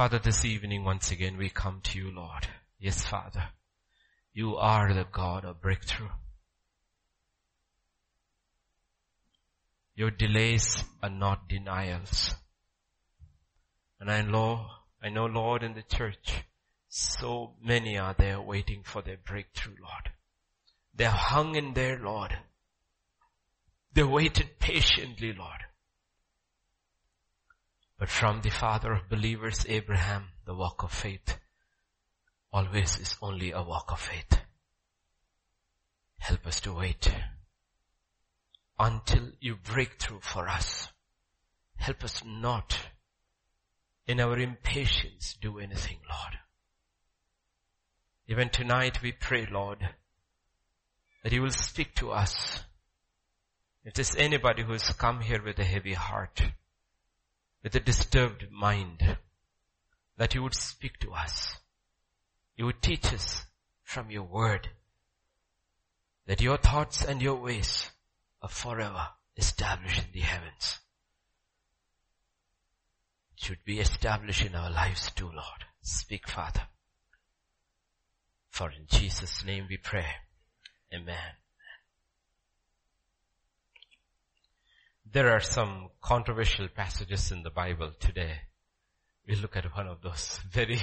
Father, this evening once again we come to you, Lord. Yes, Father. You are the God of breakthrough. Your delays are not denials. And I know, I know Lord in the church, so many are there waiting for their breakthrough, Lord. They're hung in there, Lord. They waited patiently, Lord. But from the father of believers, Abraham, the walk of faith always is only a walk of faith. Help us to wait until you break through for us. Help us not in our impatience do anything, Lord. Even tonight we pray, Lord, that you will speak to us. If there's anybody who has come here with a heavy heart, with a disturbed mind, that you would speak to us. You would teach us from your word that your thoughts and your ways are forever established in the heavens. It should be established in our lives too, Lord. Speak, Father. For in Jesus' name we pray. Amen. There are some controversial passages in the Bible today. We'll look at one of those very,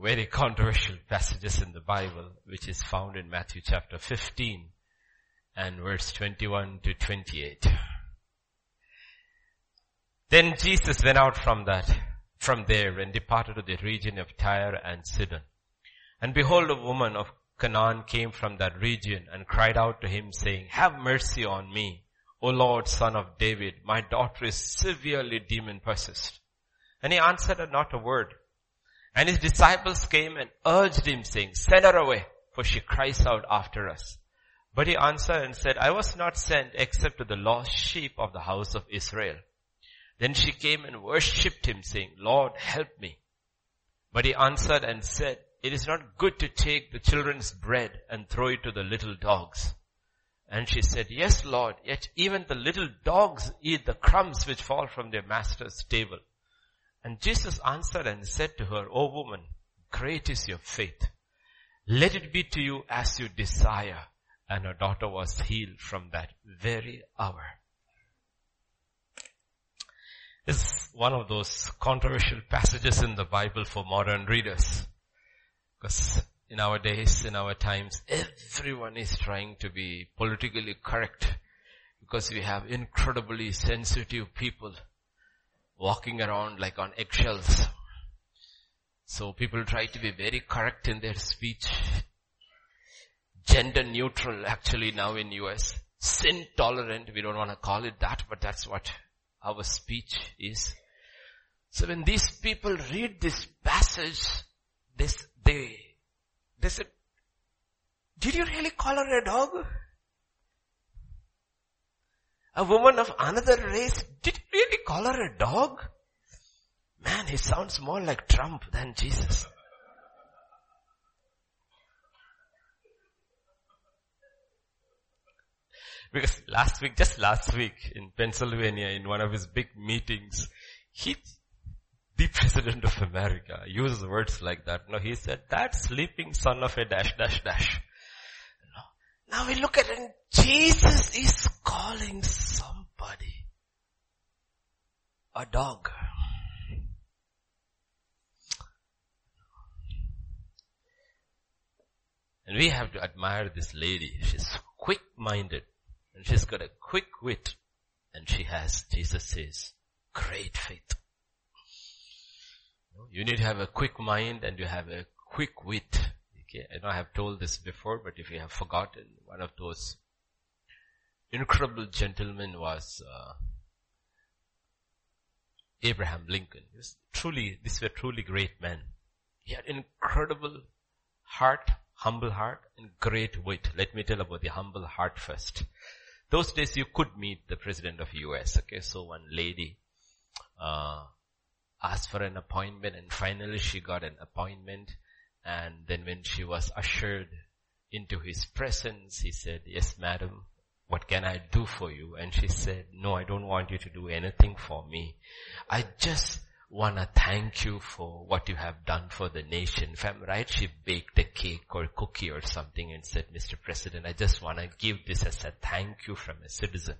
very controversial passages in the Bible, which is found in Matthew chapter 15 and verse 21 to 28. Then Jesus went out from that, from there and departed to the region of Tyre and Sidon. And behold, a woman of Canaan came from that region and cried out to him saying, have mercy on me O Lord, son of David, my daughter is severely demon possessed. And he answered her not a word. And his disciples came and urged him saying, send her away, for she cries out after us. But he answered and said, I was not sent except to the lost sheep of the house of Israel. Then she came and worshipped him saying, Lord, help me. But he answered and said, it is not good to take the children's bread and throw it to the little dogs. And she said, yes, Lord, yet even the little dogs eat the crumbs which fall from their master's table. And Jesus answered and said to her, O woman, great is your faith. Let it be to you as you desire. And her daughter was healed from that very hour. This is one of those controversial passages in the Bible for modern readers. Because in our days, in our times, everyone is trying to be politically correct because we have incredibly sensitive people walking around like on eggshells. So people try to be very correct in their speech. Gender neutral actually now in US. Sin tolerant, we don't want to call it that, but that's what our speech is. So when these people read this passage, this, they they said, did you really call her a dog? A woman of another race, did you really call her a dog? Man, he sounds more like Trump than Jesus. Because last week, just last week in Pennsylvania in one of his big meetings, he the President of America uses words like that. No, he said, that sleeping son of a dash dash dash. No. Now we look at it and Jesus is calling somebody a dog. And we have to admire this lady. She's quick-minded and she's got a quick wit and she has, Jesus says, great faith. You need to have a quick mind and you have a quick wit. Okay, I know I have told this before, but if you have forgotten, one of those incredible gentlemen was uh, Abraham Lincoln. Was truly, these were truly great men. He had incredible heart, humble heart, and great wit. Let me tell about the humble heart first. Those days you could meet the president of US, okay, so one lady, uh, asked for an appointment and finally she got an appointment and then when she was ushered into his presence, he said, yes madam, what can I do for you? And she said, no, I don't want you to do anything for me. I just wanna thank you for what you have done for the nation. If I'm right, she baked a cake or a cookie or something and said, Mr. President, I just wanna give this as a thank you from a citizen.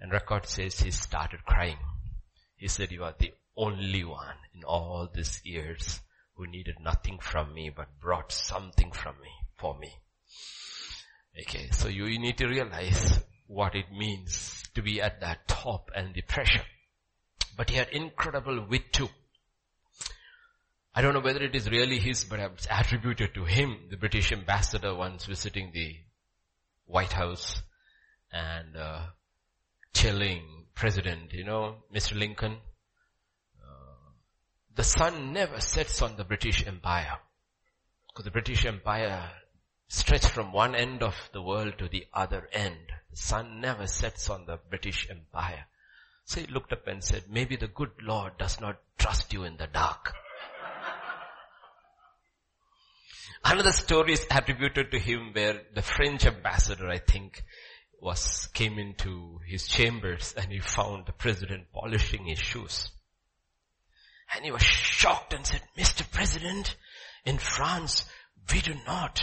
And record says he started crying. He said, you are the only one in all these years who needed nothing from me but brought something from me, for me. Okay, so you, need to realize what it means to be at that top and the pressure. But he had incredible wit too. I don't know whether it is really his, but it's attributed to him, the British ambassador once visiting the White House and uh, telling President, you know, Mr. Lincoln, the sun never sets on the British Empire. Because the British Empire stretched from one end of the world to the other end. The sun never sets on the British Empire. So he looked up and said, maybe the good Lord does not trust you in the dark. Another story is attributed to him where the French ambassador, I think, was, came into his chambers and he found the president polishing his shoes. And he was shocked and said, Mr. President, in France, we do not.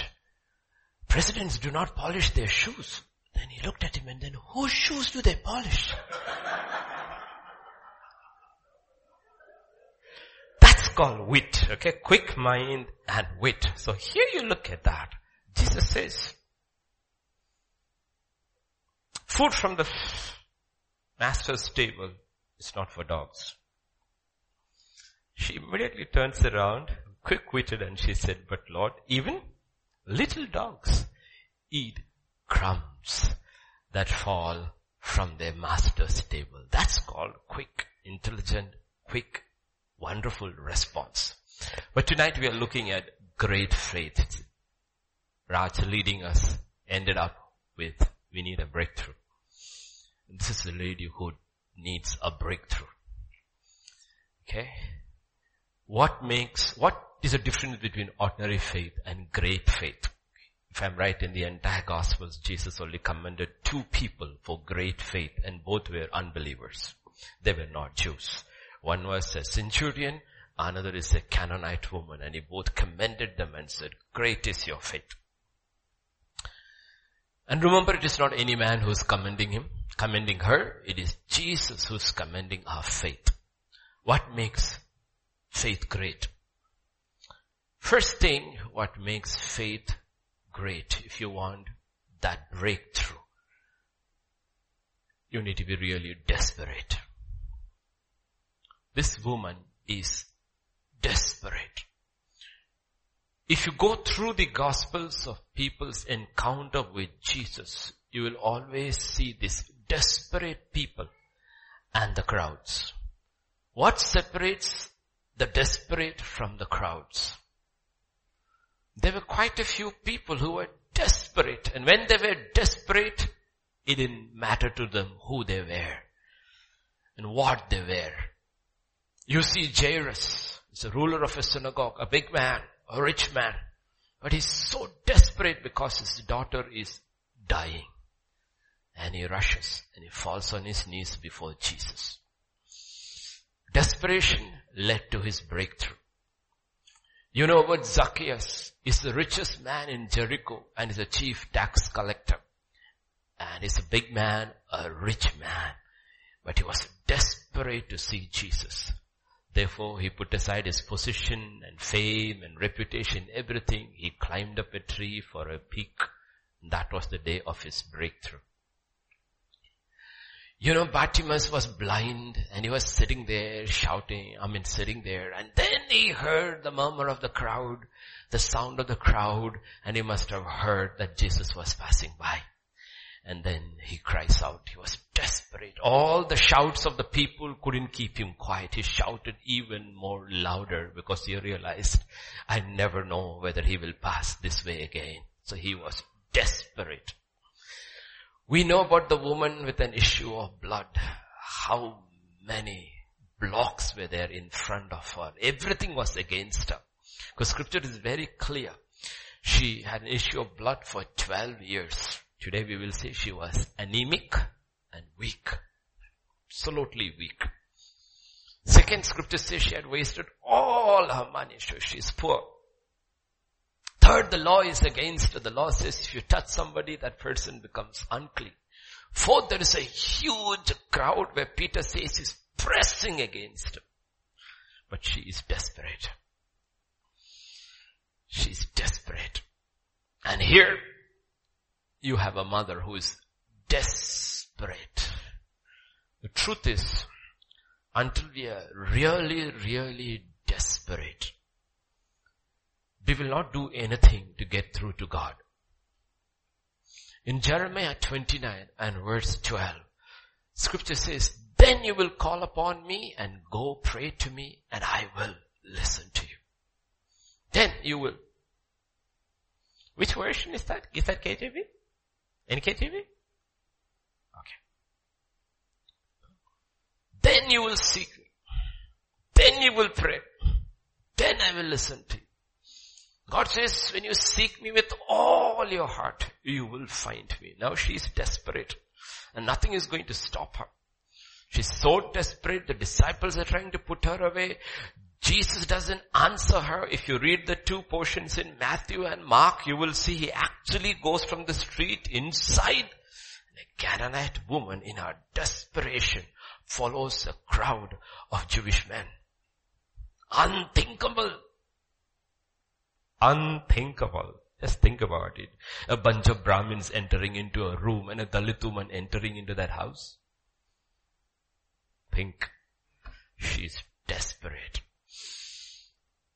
Presidents do not polish their shoes. Then he looked at him and then, whose shoes do they polish? That's called wit, okay? Quick mind and wit. So here you look at that. Jesus says, food from the master's table is not for dogs. She immediately turns around, quick-witted and she said, but Lord, even little dogs eat crumbs that fall from their master's table. That's called quick, intelligent, quick, wonderful response. But tonight we are looking at great faith. Raj leading us ended up with we need a breakthrough. This is a lady who needs a breakthrough. Okay? What makes, what is the difference between ordinary faith and great faith? If I'm right in the entire gospels, Jesus only commended two people for great faith and both were unbelievers. They were not Jews. One was a centurion, another is a Canaanite woman and he both commended them and said, great is your faith. And remember it is not any man who is commending him, commending her, it is Jesus who is commending our faith. What makes faith great? First thing, what makes faith great if you want that breakthrough. You need to be really desperate. This woman is desperate. If you go through the gospels of people's encounter with Jesus, you will always see these desperate people and the crowds. What separates the desperate from the crowds? There were quite a few people who were desperate and when they were desperate, it didn't matter to them who they were and what they were. You see Jairus, he's a ruler of a synagogue, a big man, a rich man, but he's so desperate because his daughter is dying. And he rushes and he falls on his knees before Jesus. Desperation led to his breakthrough. You know what Zacchaeus? is the richest man in Jericho and is a chief tax collector. And he's a big man, a rich man. But he was desperate to see Jesus. Therefore he put aside his position and fame and reputation, everything. He climbed up a tree for a peek. That was the day of his breakthrough. You know, Bartimaeus was blind and he was sitting there shouting, I mean sitting there and then he heard the murmur of the crowd, the sound of the crowd and he must have heard that Jesus was passing by. And then he cries out. He was desperate. All the shouts of the people couldn't keep him quiet. He shouted even more louder because he realized, I never know whether he will pass this way again. So he was desperate. We know about the woman with an issue of blood. How many blocks were there in front of her. Everything was against her. Because scripture is very clear. She had an issue of blood for 12 years. Today we will say she was anemic and weak. Absolutely weak. Second scripture says she had wasted all her money, so she's poor. Third, the law is against. The law says if you touch somebody, that person becomes unclean. Fourth, there is a huge crowd where Peter says he's pressing against her. But she is desperate. She's desperate. And here, you have a mother who is desperate. The truth is, until we are really, really desperate, we will not do anything to get through to God. In Jeremiah 29 and verse 12, scripture says, then you will call upon me and go pray to me and I will listen to you. Then you will. Which version is that? Is that KJV? In KJV? Okay. Then you will seek me. Then you will pray. Then I will listen to you. God says, when you seek me with all your heart, you will find me. Now she is desperate and nothing is going to stop her. She's so desperate, the disciples are trying to put her away. Jesus doesn't answer her. If you read the two portions in Matthew and Mark, you will see he actually goes from the street inside. and A Canaanite woman in her desperation follows a crowd of Jewish men. Unthinkable. Unthinkable. Just think about it. A bunch of Brahmins entering into a room and a Dalit woman entering into that house. Think. She's desperate.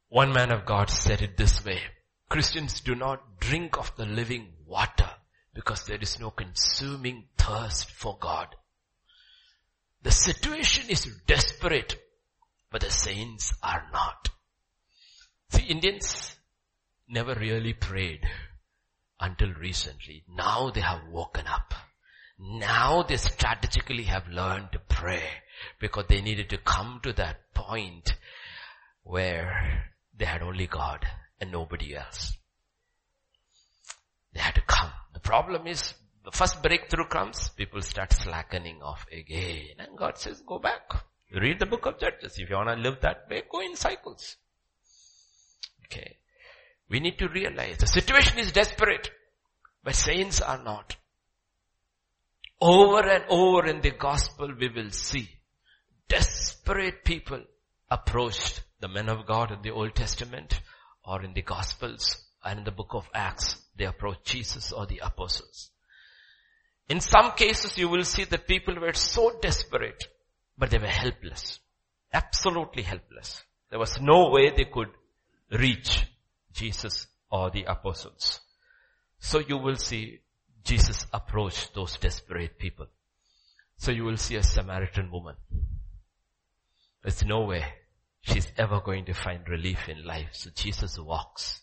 One man of God said it this way. Christians do not drink of the living water because there is no consuming thirst for God. The situation is desperate, but the saints are not. See, Indians never really prayed until recently. Now they have woken up. Now they strategically have learned to pray because they needed to come to that point where they had only God and nobody else. They had to come. The problem is the first breakthrough comes, people start slackening off again. And God says, go back. Read the book of Judges. If you want to live that way, go in cycles. Okay. We need to realize the situation is desperate, but saints are not. Over and over in the gospel we will see desperate people approached the men of God in the Old Testament or in the Gospels and in the book of Acts. They approached Jesus or the apostles. In some cases you will see that people were so desperate, but they were helpless. Absolutely helpless. There was no way they could reach Jesus or the apostles. So you will see Jesus approach those desperate people. So you will see a Samaritan woman. There's no way she's ever going to find relief in life. So Jesus walks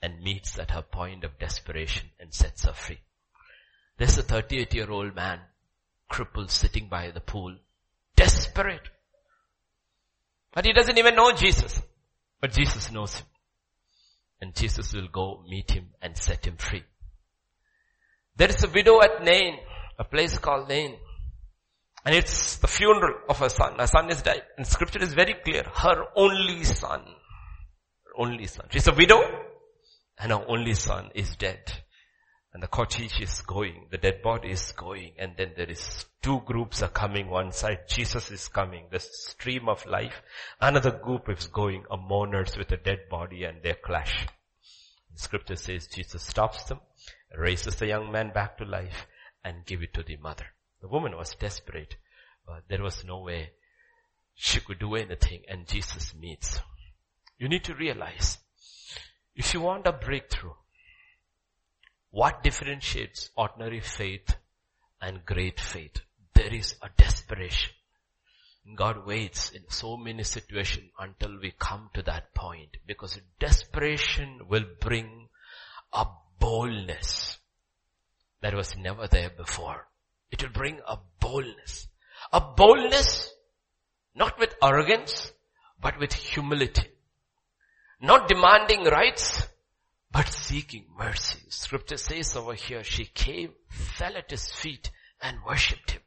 and meets at her point of desperation and sets her free. There's a 38 year old man, crippled sitting by the pool, desperate. But he doesn't even know Jesus. But Jesus knows him. And Jesus will go meet him and set him free. There is a widow at Nain, a place called Nain. And it's the funeral of her son. Her son is died. And scripture is very clear. Her only son. Her only son. She's a widow and her only son is dead. And the cottage is going, the dead body is going, and then there is two groups are coming one side, Jesus is coming, the stream of life. Another group is going, a mourners with a dead body and they clash. The scripture says Jesus stops them, raises the young man back to life and give it to the mother. The woman was desperate, but there was no way she could do anything and Jesus meets. You need to realize, if you want a breakthrough, what differentiates ordinary faith and great faith? There is a desperation. God waits in so many situations until we come to that point because desperation will bring a boldness that was never there before. It will bring a boldness. A boldness not with arrogance but with humility. Not demanding rights but seeking mercy. Scripture says over here, she came, fell at his feet and worshipped him.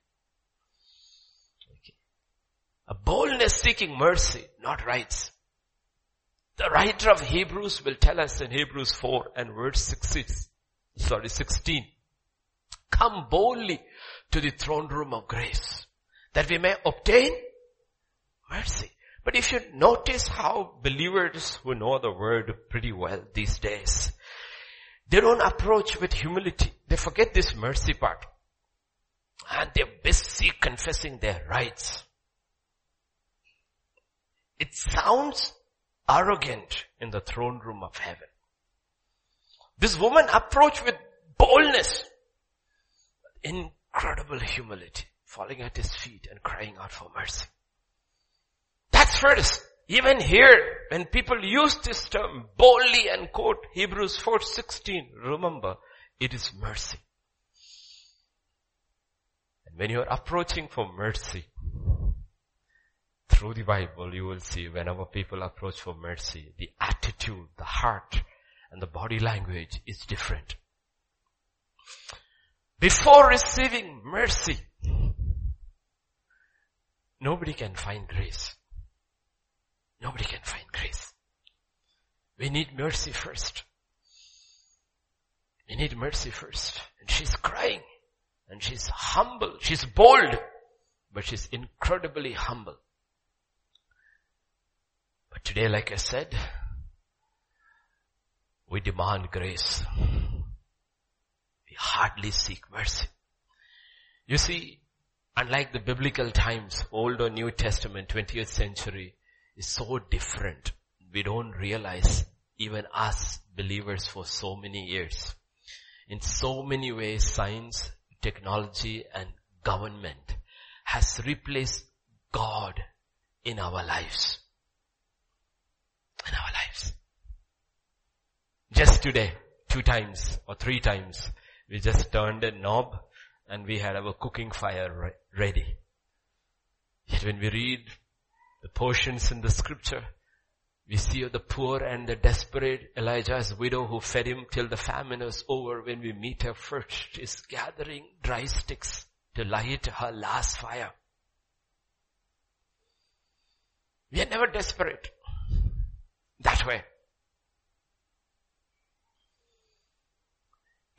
A boldness seeking mercy, not rights. The writer of Hebrews will tell us in Hebrews 4 and verse 16, sorry, 16. Come boldly to the throne room of grace that we may obtain mercy. But if you notice how believers who know the word pretty well these days, they don't approach with humility. They forget this mercy part. And they're busy confessing their rights. It sounds arrogant in the throne room of heaven. This woman approached with boldness, incredible humility, falling at his feet and crying out for mercy. That's first. Even here, when people use this term boldly and quote Hebrews 4.16, remember, it is mercy. And when you are approaching for mercy, through the Bible, you will see whenever people approach for mercy, the attitude, the heart, and the body language is different. Before receiving mercy, nobody can find grace. Nobody can find grace. We need mercy first. We need mercy first. And she's crying. And she's humble. She's bold. But she's incredibly humble. But today, like I said, we demand grace. We hardly seek mercy. You see, unlike the biblical times, Old or New Testament, 20th century, is so different. We don't realize even us believers for so many years. In so many ways, science, technology and government has replaced God in our lives. In our lives. Just today, two times or three times, we just turned a knob and we had our cooking fire ready. Yet when we read the portions in the scripture, we see of the poor and the desperate Elijah's widow who fed him till the famine was over. When we meet her first, is gathering dry sticks to light her last fire. We are never desperate that way.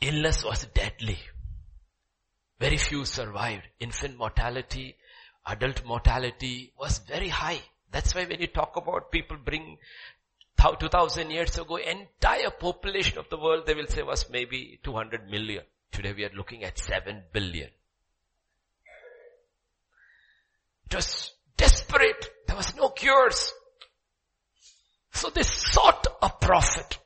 Illness was deadly. Very few survived. Infant mortality adult mortality was very high. That's why when you talk about people bring 2000 years ago, entire population of the world, they will say was maybe 200 million. Today we are looking at 7 billion. It was desperate. There was no cures. So they sought a prophet.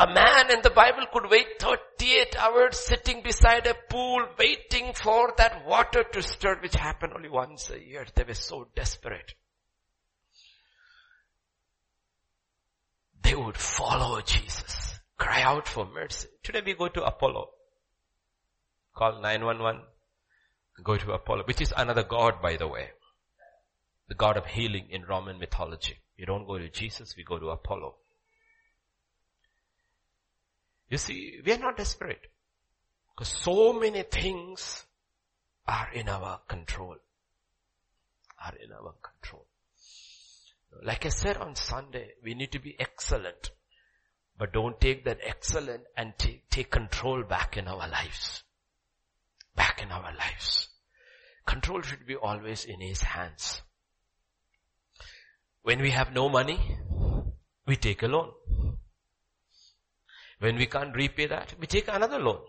A man in the Bible could wait 38 hours sitting beside a pool waiting for that water to stir which happened only once a year. They were so desperate. They would follow Jesus, cry out for mercy. Today we go to Apollo. Call 911. Go to Apollo, which is another god by the way. The god of healing in Roman mythology. You don't go to Jesus, we go to Apollo. You see, we are not desperate. Because so many things are in our control. Are in our control. Like I said on Sunday, we need to be excellent. But don't take that excellent and take, take control back in our lives. Back in our lives. Control should be always in His hands. When we have no money, we take a loan. When we can't repay that, we take another loan.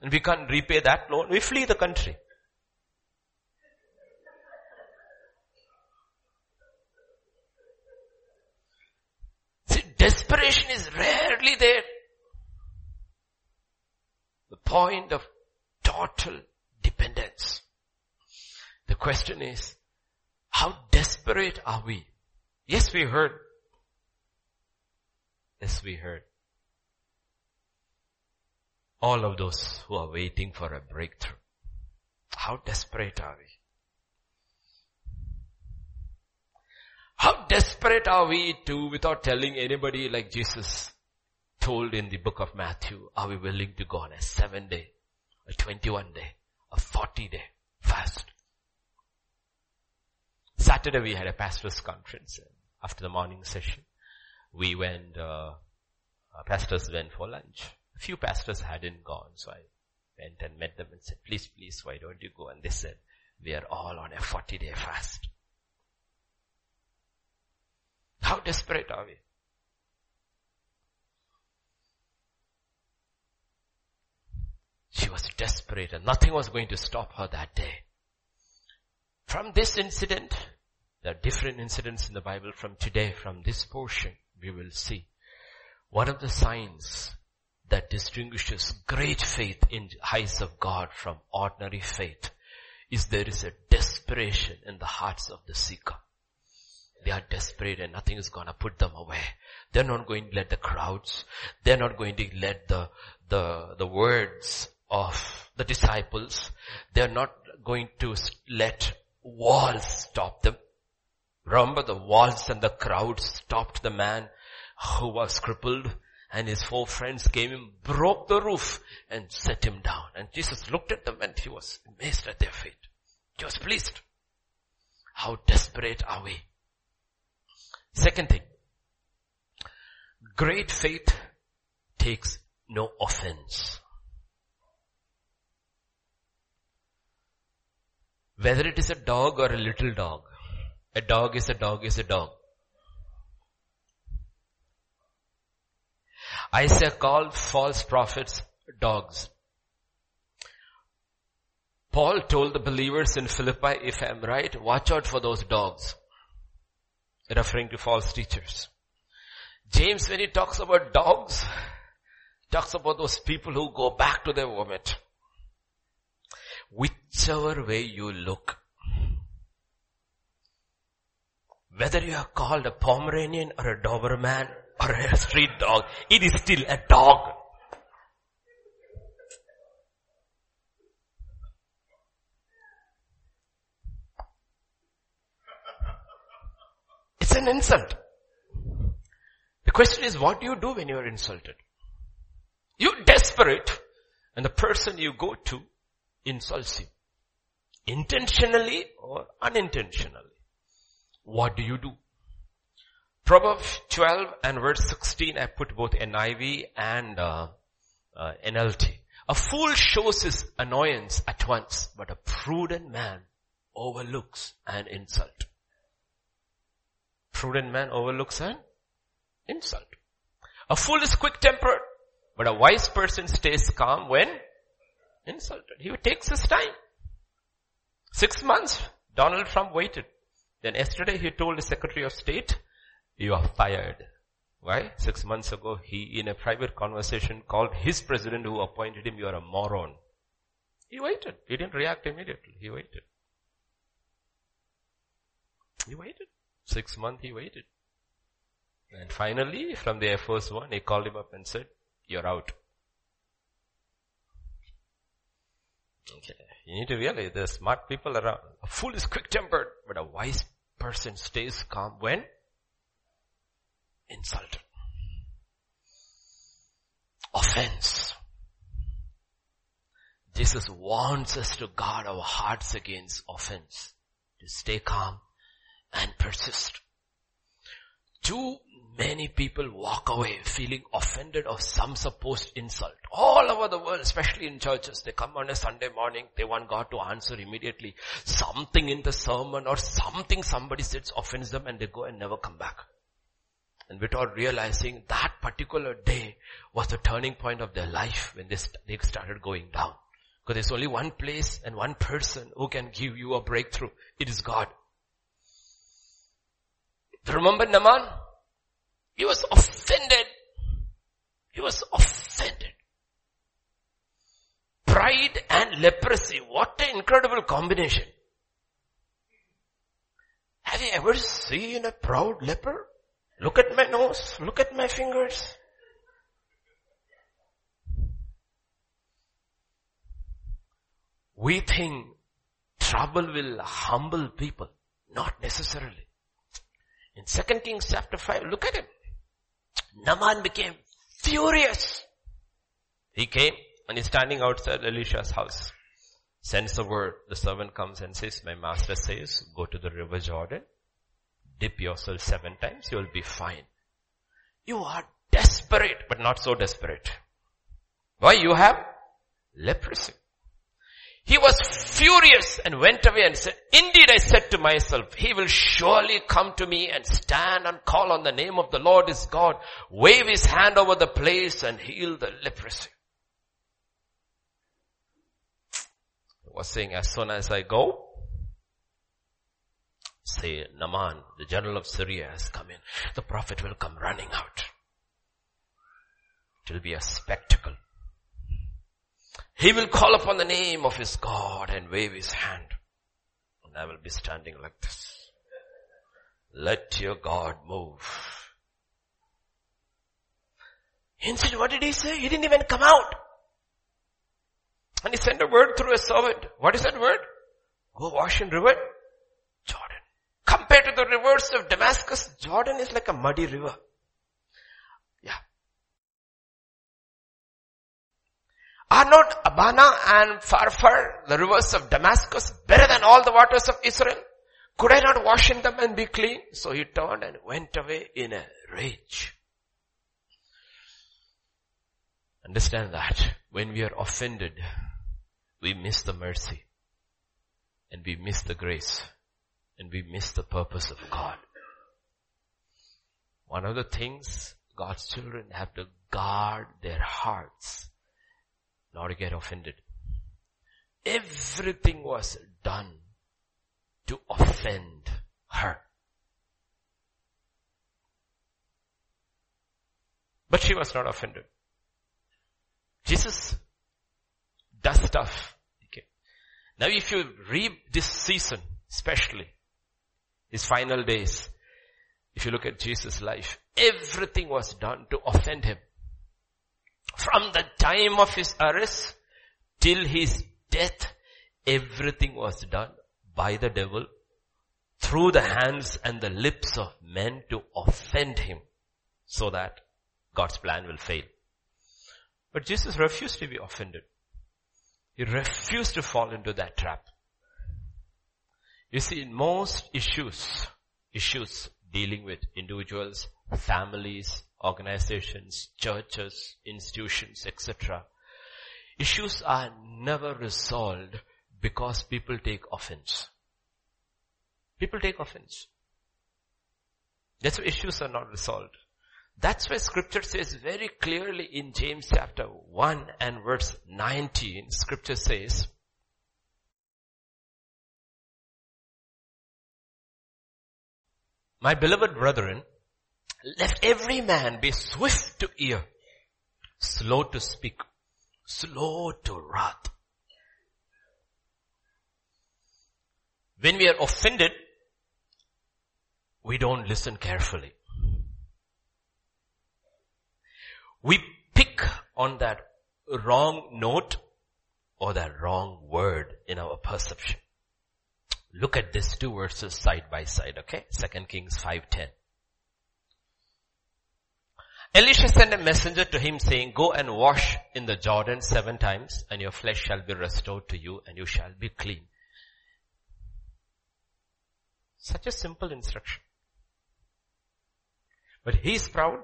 And we can't repay that loan, we flee the country. See, desperation is rarely there. The point of total dependence. The question is, how desperate are we? Yes, we heard as we heard. All of those who are waiting for a breakthrough. How desperate are we? How desperate are we to, without telling anybody like Jesus told in the book of Matthew, are we willing to go on a seven day, a 21 day, a 40 day fast? Saturday we had a pastor's conference. Uh, after the morning session, we went, uh, pastors went for lunch. A few pastors hadn't gone, so I went and met them and said, please, please, why don't you go? And they said, we are all on a 40 day fast. How desperate are we? She was desperate and nothing was going to stop her that day. From this incident, there are different incidents in the Bible from today, from this portion, we will see. One of the signs that distinguishes great faith in the eyes of God from ordinary faith is there is a desperation in the hearts of the seeker. They are desperate and nothing is gonna put them away. They're not going to let the crowds, they're not going to let the, the, the words of the disciples, they're not going to let walls stop them. Remember the walls and the crowd stopped the man who was crippled and his four friends came and broke the roof and set him down. And Jesus looked at them and he was amazed at their faith. He was pleased. How desperate are we? Second thing, great faith takes no offense. Whether it is a dog or a little dog, a dog is a dog is a dog. Isaiah called false prophets dogs. Paul told the believers in Philippi, if I'm right, watch out for those dogs. Referring to false teachers. James, when he talks about dogs, talks about those people who go back to their vomit. Whichever way you look, whether you are called a Pomeranian or a Doberman or a street dog, it is still a dog. It's an insult. The question is what do you do when you are insulted? You're desperate and the person you go to insults you. Intentionally or unintentionally. What do you do? Proverbs 12 and verse 16, I put both NIV and uh, uh, NLT. A fool shows his annoyance at once, but a prudent man overlooks an insult. Prudent man overlooks an insult. A fool is quick tempered, but a wise person stays calm when insulted. He takes his time. Six months, Donald Trump waited. Then yesterday he told the Secretary of State, you are fired. Why? Six months ago, he in a private conversation called his president who appointed him, you are a moron. He waited. He didn't react immediately. He waited. He waited. Six months he waited. And finally, from the Air Force One, he called him up and said, you're out. Okay. You need to realize there's smart people around. A fool is quick tempered, but a wise person stays calm when insulted. Offense. Jesus wants us to guard our hearts against offense. To stay calm and persist. Too many people walk away feeling offended of some supposed insult. All over the world, especially in churches, they come on a Sunday morning, they want God to answer immediately. Something in the sermon or something somebody says offends them and they go and never come back. And without realizing that particular day was the turning point of their life when they, st- they started going down. Because there's only one place and one person who can give you a breakthrough. It is God. Remember Naaman? He was offended. He was offended. Pride and leprosy. What an incredible combination. Have you ever seen a proud leper? Look at my nose. Look at my fingers. We think trouble will humble people. Not necessarily. In 2 Kings chapter 5, look at him. Naaman became furious. He came and he's standing outside Elisha's house. sends a word. The servant comes and says, my master says, go to the river Jordan, dip yourself seven times, you'll be fine. You are desperate, but not so desperate. Why? You have leprosy. He was furious and went away and said, indeed I said to myself, he will surely come to me and stand and call on the name of the Lord his God, wave his hand over the place and heal the leprosy. He was saying, as soon as I go, say Naaman, the general of Syria has come in. The prophet will come running out. It will be a spectacle. He will call upon the name of his God and wave his hand. And I will be standing like this. Let your God move. Instead, what did he say? He didn't even come out. And he sent a word through a servant. What is that word? Go wash in river Jordan. Compared to the rivers of Damascus, Jordan is like a muddy river. Are not Abana and Pharpar, the rivers of Damascus, better than all the waters of Israel? Could I not wash in them and be clean? So he turned and went away in a rage. Understand that when we are offended, we miss the mercy and we miss the grace and we miss the purpose of God. One of the things God's children have to guard their hearts not to get offended. Everything was done to offend her. But she was not offended. Jesus does stuff. Okay. Now if you read this season, especially his final days, if you look at Jesus' life, everything was done to offend him. From the time of his arrest till his death, everything was done by the devil through the hands and the lips of men to offend him so that God's plan will fail. But Jesus refused to be offended. He refused to fall into that trap. You see, in most issues, issues dealing with individuals, families, organizations, churches, institutions, etc. Issues are never resolved because people take offense. People take offense. That's why issues are not resolved. That's why scripture says very clearly in James chapter 1 and verse 19, scripture says, My beloved brethren, let every man be swift to hear, slow to speak, slow to wrath. When we are offended, we don't listen carefully. We pick on that wrong note or that wrong word in our perception. Look at these two verses side by side, okay? Second Kings 5.10. Elisha sent a messenger to him saying, go and wash in the Jordan seven times and your flesh shall be restored to you and you shall be clean. Such a simple instruction. But he's proud.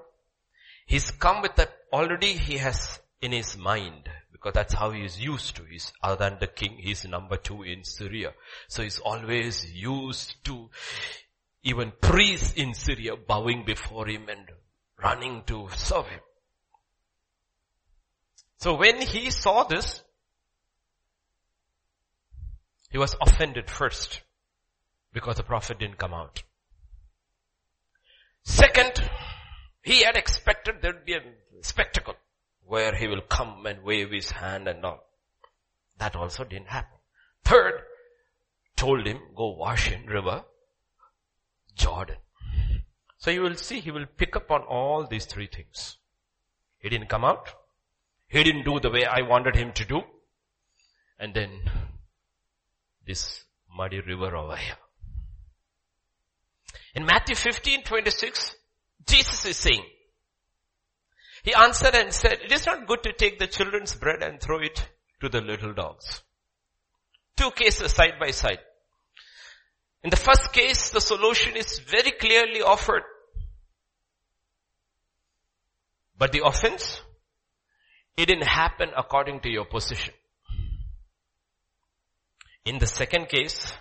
He's come with that already he has in his mind because that's how he is used to. He's other than the king, he's number two in Syria. So he's always used to even priests in Syria bowing before him and running to serve him. So when he saw this, he was offended first because the prophet didn't come out. Second, he had expected there'd be a spectacle where he will come and wave his hand and all. That also didn't happen. Third, told him, go wash in river Jordan. So you will see he will pick up on all these three things. He didn't come out. He didn't do the way I wanted him to do. And then this muddy river over here. In Matthew 15, 26, Jesus is saying, he answered and said, it is not good to take the children's bread and throw it to the little dogs. Two cases side by side. In the first case, the solution is very clearly offered. But the offense, it didn't happen according to your position. In the second case,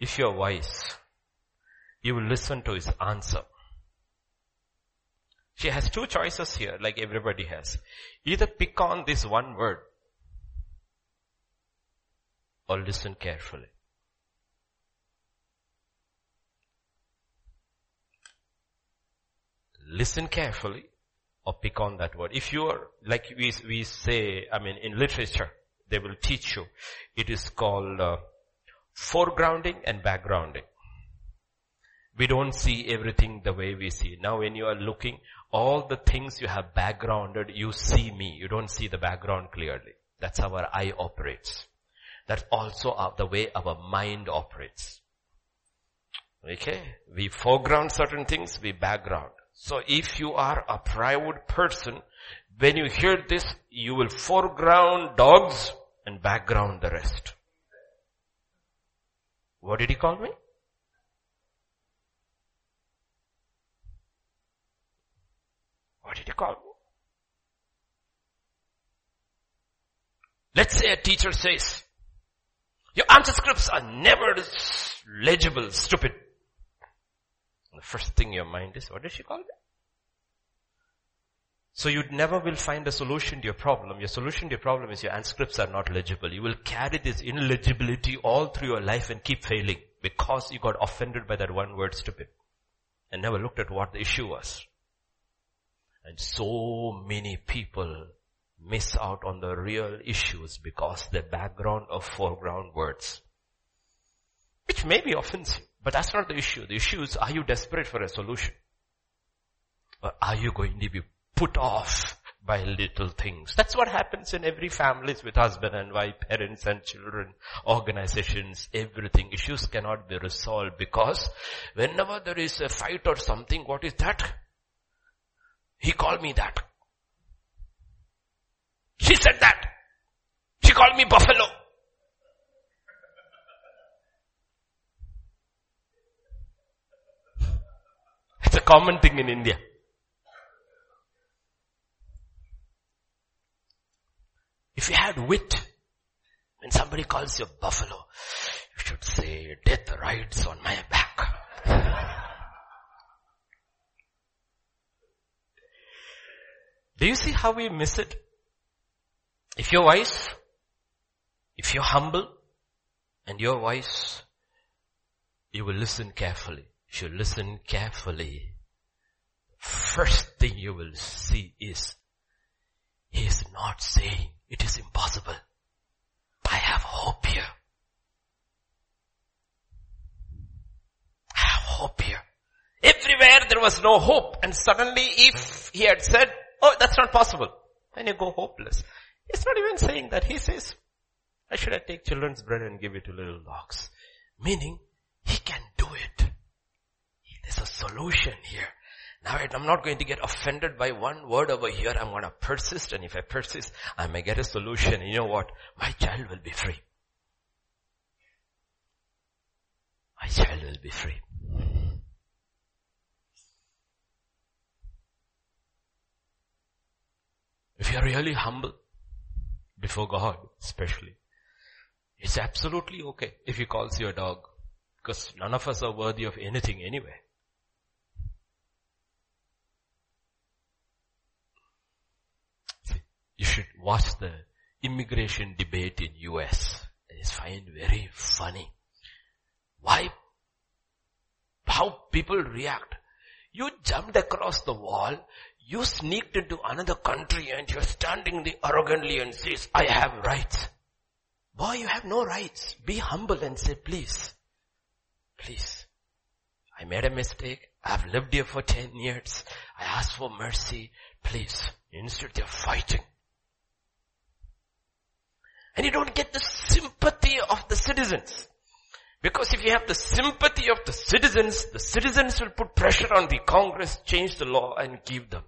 if you're wise, you will listen to his answer. She has two choices here, like everybody has. Either pick on this one word or listen carefully. Listen carefully or pick on that word. If you are, like we, we say, I mean in literature, they will teach you. It is called uh, foregrounding and backgrounding. We don't see everything the way we see. Now when you are looking, all the things you have backgrounded, you see me. You don't see the background clearly. That's how our eye operates. That's also the way our mind operates. Okay? We foreground certain things, we background. So if you are a proud person, when you hear this, you will foreground dogs and background the rest. What did he call me? What did he call? Let's say a teacher says, your answer scripts are never legible, stupid. The first thing your mind is, what did she call me? So you never will find a solution to your problem. Your solution to your problem is your scripts are not legible. You will carry this illegibility all through your life and keep failing because you got offended by that one word stupid and never looked at what the issue was. And so many people miss out on the real issues because the background of foreground words. Which may be offensive, but that's not the issue. The issue is, are you desperate for a solution? Or are you going to be put off by little things? That's what happens in every families with husband and wife, parents and children, organizations, everything. Issues cannot be resolved because whenever there is a fight or something, what is that? He called me that. She said that. She called me buffalo. It's a common thing in India. If you had wit, when somebody calls you buffalo, you should say, death rides on my back. Do you see how we miss it? If you're wise, if you're humble, and you're wise, you will listen carefully. If you listen carefully, first thing you will see is, he is not saying it is impossible. I have hope here. I have hope here. Everywhere there was no hope and suddenly if he had said, Oh, that's not possible. And you go hopeless. He's not even saying that. He says, I should I take children's bread and give it to little dogs? Meaning, he can do it. There's a solution here. Now I'm not going to get offended by one word over here. I'm going to persist and if I persist, I may get a solution. You know what? My child will be free. My child will be free. If you're really humble before God, especially, it's absolutely okay if he calls you a dog. Because none of us are worthy of anything anyway. See, you should watch the immigration debate in US. It's find very funny. Why? How people react. You jumped across the wall, you sneaked into another country and you're standing there arrogantly and says, I have rights. Boy, you have no rights. Be humble and say, please, please, I made a mistake. I've lived here for 10 years. I ask for mercy. Please. Instead they're fighting. And you don't get the sympathy of the citizens. Because if you have the sympathy of the citizens, the citizens will put pressure on the Congress, change the law and give them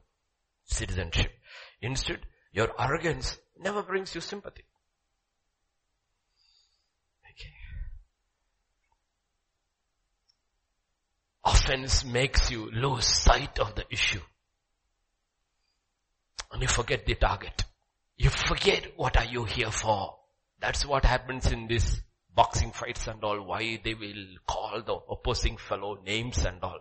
citizenship. Instead, your arrogance never brings you sympathy. Okay. Offense makes you lose sight of the issue. And you forget the target. You forget what are you here for. That's what happens in these boxing fights and all. Why they will call the opposing fellow names and all.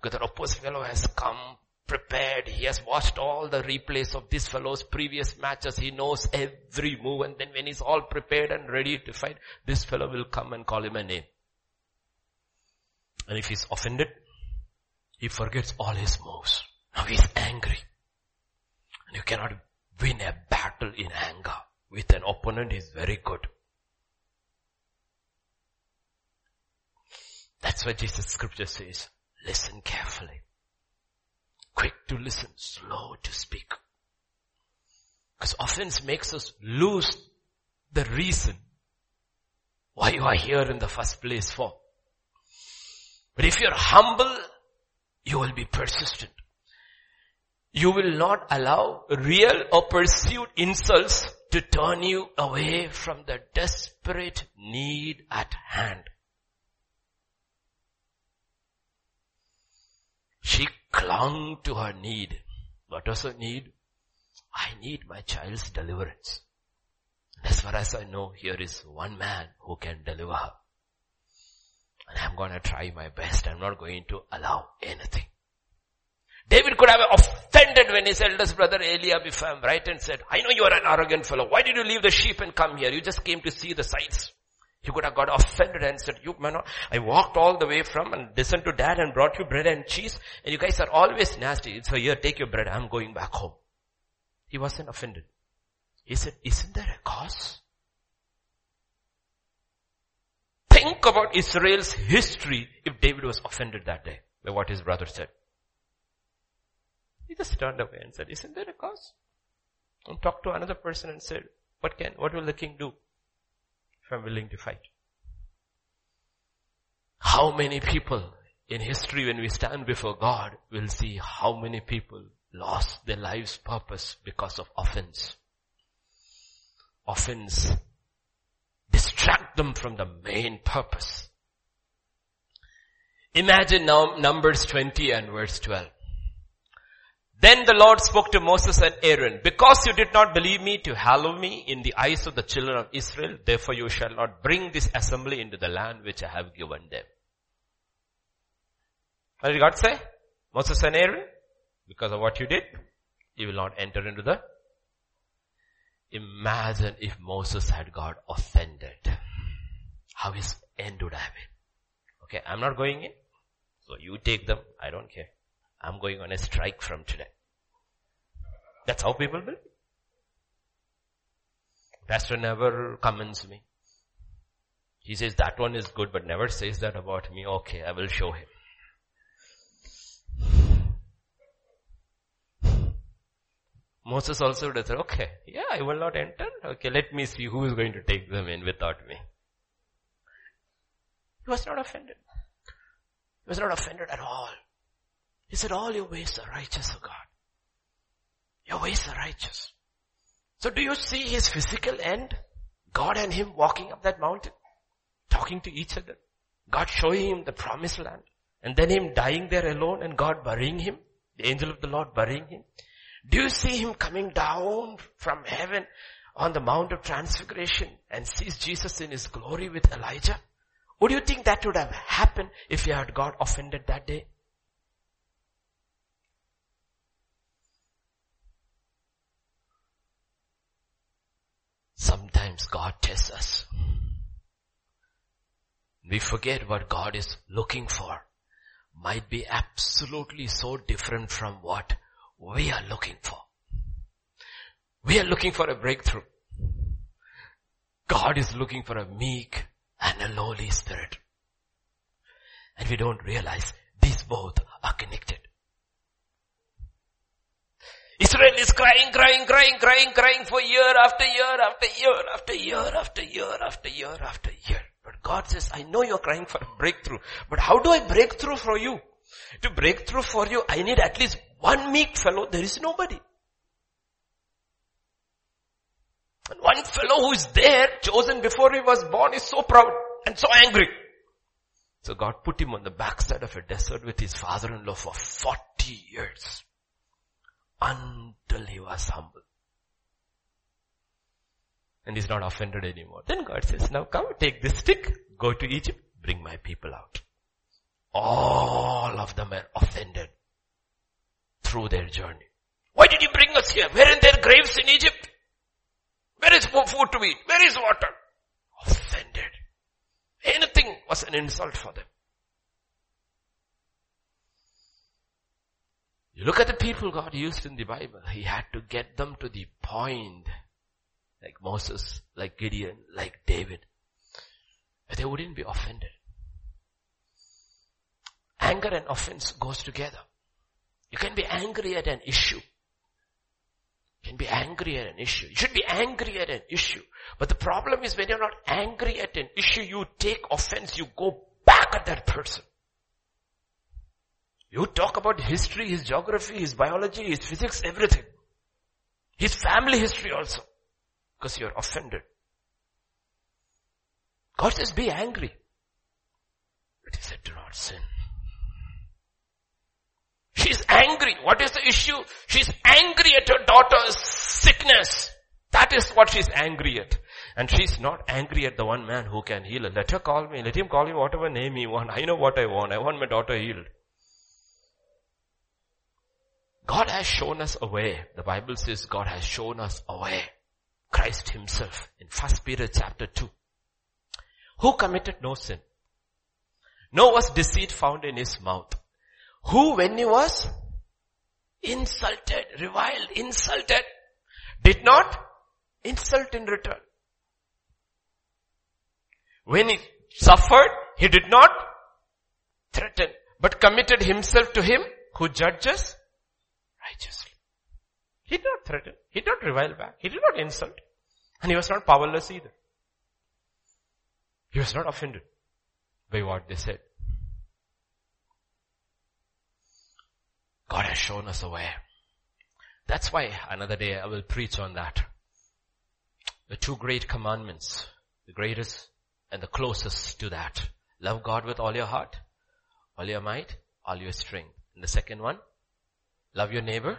Because the opposing fellow has come prepared. He has watched all the replays of this fellow's previous matches. He knows every move and then when he's all prepared and ready to fight, this fellow will come and call him a name. And if he's offended, he forgets all his moves. Now he's angry. And you cannot win a battle in anger with an opponent is very good. That's why Jesus scripture says, listen carefully. Quick to listen, slow to speak. Because offense makes us lose the reason why you are here in the first place for. But if you're humble, you will be persistent. You will not allow real or perceived insults to turn you away from the desperate need at hand. She clung to her need. What was her need? I need my child's deliverance. as far as I know, here is one man who can deliver her. And I'm gonna try my best. I'm not going to allow anything. David could have offended when his eldest brother Eliab, if I'm right, and said, I know you are an arrogant fellow. Why did you leave the sheep and come here? You just came to see the sights. He could have got offended and said, you man, I walked all the way from and listened to dad and brought you bread and cheese and you guys are always nasty. So here, take your bread. I'm going back home. He wasn't offended. He said, isn't there a cause? Think about Israel's history if David was offended that day by what his brother said. He just turned away and said, isn't there a cause? And talked to another person and said, what can, what will the king do? I'm willing to fight. How many people in history when we stand before God will see how many people lost their life's purpose because of offense. Offense distract them from the main purpose. Imagine now Numbers 20 and verse 12. Then the Lord spoke to Moses and Aaron, because you did not believe me to hallow me in the eyes of the children of Israel, therefore you shall not bring this assembly into the land which I have given them. What did God say? Moses and Aaron, because of what you did, you will not enter into the Imagine if Moses had got offended. How his end would have been. Okay, I'm not going in. So you take them. I don't care. I'm going on a strike from today. That's how people will. Pastor never comments me. He says that one is good but never says that about me. Okay, I will show him. Moses also does it. Okay, yeah, I will not enter. Okay, let me see who is going to take them in without me. He was not offended. He was not offended at all. He said, all your ways are righteous, O God. Your ways are righteous. So do you see his physical end? God and him walking up that mountain, talking to each other. God showing him the promised land. And then him dying there alone and God burying him. The angel of the Lord burying him. Do you see him coming down from heaven on the Mount of Transfiguration and sees Jesus in his glory with Elijah? Would you think that would have happened if he had got offended that day? Sometimes God tests us. We forget what God is looking for. Might be absolutely so different from what we are looking for. We are looking for a breakthrough. God is looking for a meek and a lowly spirit. And we don't realize these both are connected. Israel is crying, crying, crying, crying, crying for year after year after year after year after year after year after year. But God says, I know you're crying for a breakthrough, but how do I break through for you? To break through for you, I need at least one meek fellow. There is nobody. And one fellow who is there, chosen before he was born, is so proud and so angry. So God put him on the backside of a desert with his father-in-law for 40 years. Until he was humble. And he's not offended anymore. Then God says, now come take this stick, go to Egypt, bring my people out. All of them are offended through their journey. Why did you bring us here? Where are their graves in Egypt? Where is food to eat? Where is water? Offended. Anything was an insult for them. Look at the people God used in the Bible. He had to get them to the point, like Moses, like Gideon, like David, they wouldn't be offended. Anger and offense goes together. You can be angry at an issue. You can be angry at an issue. You should be angry at an issue. But the problem is when you're not angry at an issue, you take offense, you go back at that person. You talk about history, his geography, his biology, his physics, everything. His family history also. Because you're offended. God says be angry. But he said do not sin. She's angry. What is the issue? She's angry at her daughter's sickness. That is what she's angry at. And she's not angry at the one man who can heal her. Let her call me. Let him call me whatever name he want. I know what I want. I want my daughter healed. God has shown us a way. The Bible says God has shown us a way. Christ himself in 1 Peter chapter 2. Who committed no sin? No was deceit found in his mouth. Who when he was insulted, reviled, insulted, did not insult in return. When he suffered, he did not threaten, but committed himself to him who judges righteously. He did not threaten. He did not revile back. He did not insult. And he was not powerless either. He was not offended by what they said. God has shown us a way. That's why another day I will preach on that. The two great commandments, the greatest and the closest to that. Love God with all your heart, all your might, all your strength. And the second one, love your neighbor.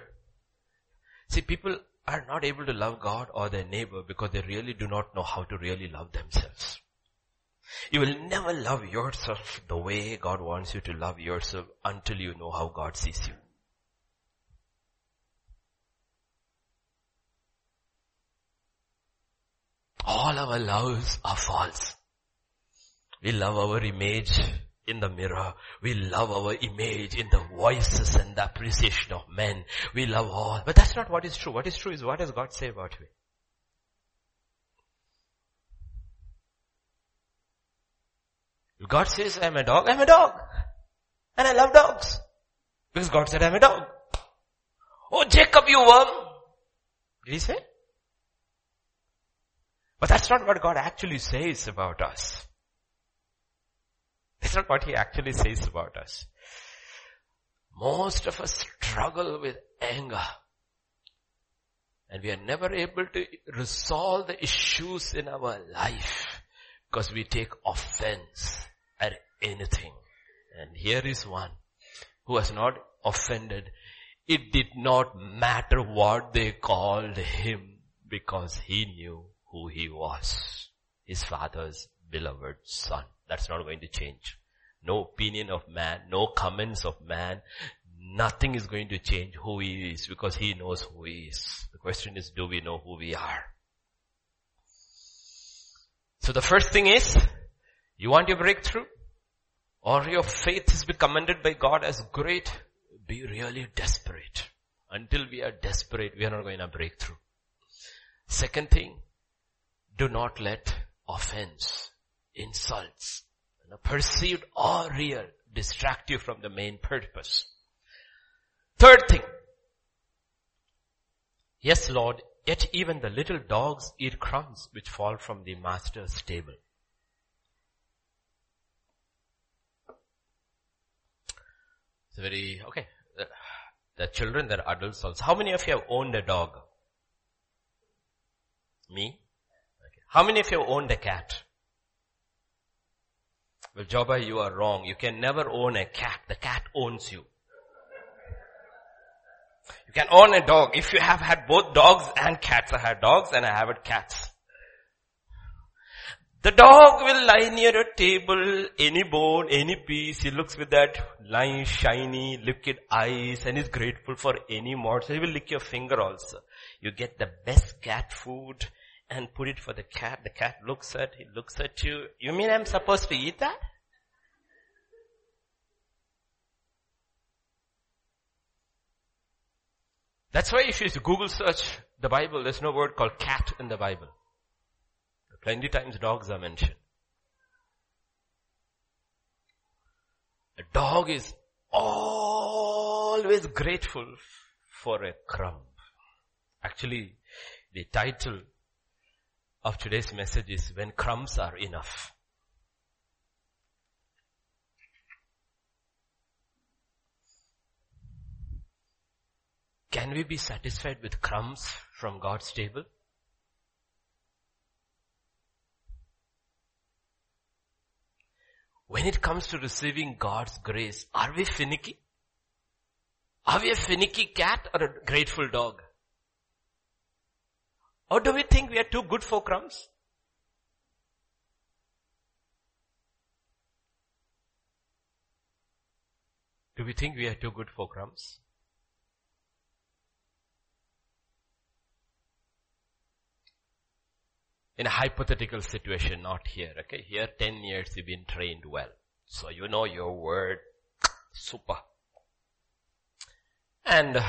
See, people are not able to love God or their neighbor because they really do not know how to really love themselves. You will never love yourself the way God wants you to love yourself until you know how God sees you. All our loves are false. We love our image in the mirror. We love our image in the voices and the appreciation of men. We love all. But that's not what is true. What is true is what does God say about me? God says I'm a dog, I'm a dog. And I love dogs. Because God said I'm a dog. Oh Jacob, you worm. Did he say? But that's not what God actually says about us. That's not what He actually says about us. Most of us struggle with anger. And we are never able to resolve the issues in our life because we take offense at anything. And here is one who was not offended. It did not matter what they called him because he knew who he was. His father's beloved son. That's not going to change. No opinion of man, no comments of man, nothing is going to change who he is because he knows who he is. The question is, do we know who we are? So the first thing is, you want your breakthrough? Or your faith has been commended by God as great? Be really desperate. Until we are desperate, we are not going to break through. Second thing, do not let offense, insults, perceived or real, distract you from the main purpose. Third thing. Yes, Lord, yet even the little dogs eat crumbs which fall from the master's table. It's very, okay. The, children, they're adults also. How many of you have owned a dog? Me? How many of you owned a cat? Well, Jobai, you are wrong. You can never own a cat. The cat owns you. You can own a dog. If you have had both dogs and cats, I had dogs and I have had cats. The dog will lie near a table, any bone, any piece. He looks with that nice, shiny, liquid eyes and is grateful for any morsel. He will lick your finger also. You get the best cat food and put it for the cat. The cat looks at, he looks at you. You mean I'm supposed to eat that? That's why if you Google search the Bible, there's no word called cat in the Bible. Plenty times dogs are mentioned. A dog is always grateful for a crumb. Actually, the title of today's message is When Crumbs Are Enough. Can we be satisfied with crumbs from God's table? When it comes to receiving God's grace, are we finicky? Are we a finicky cat or a grateful dog? Or do we think we are too good for crumbs? Do we think we are too good for crumbs? in a hypothetical situation, not here, okay? Here 10 years you've been trained well. So you know your word, super. And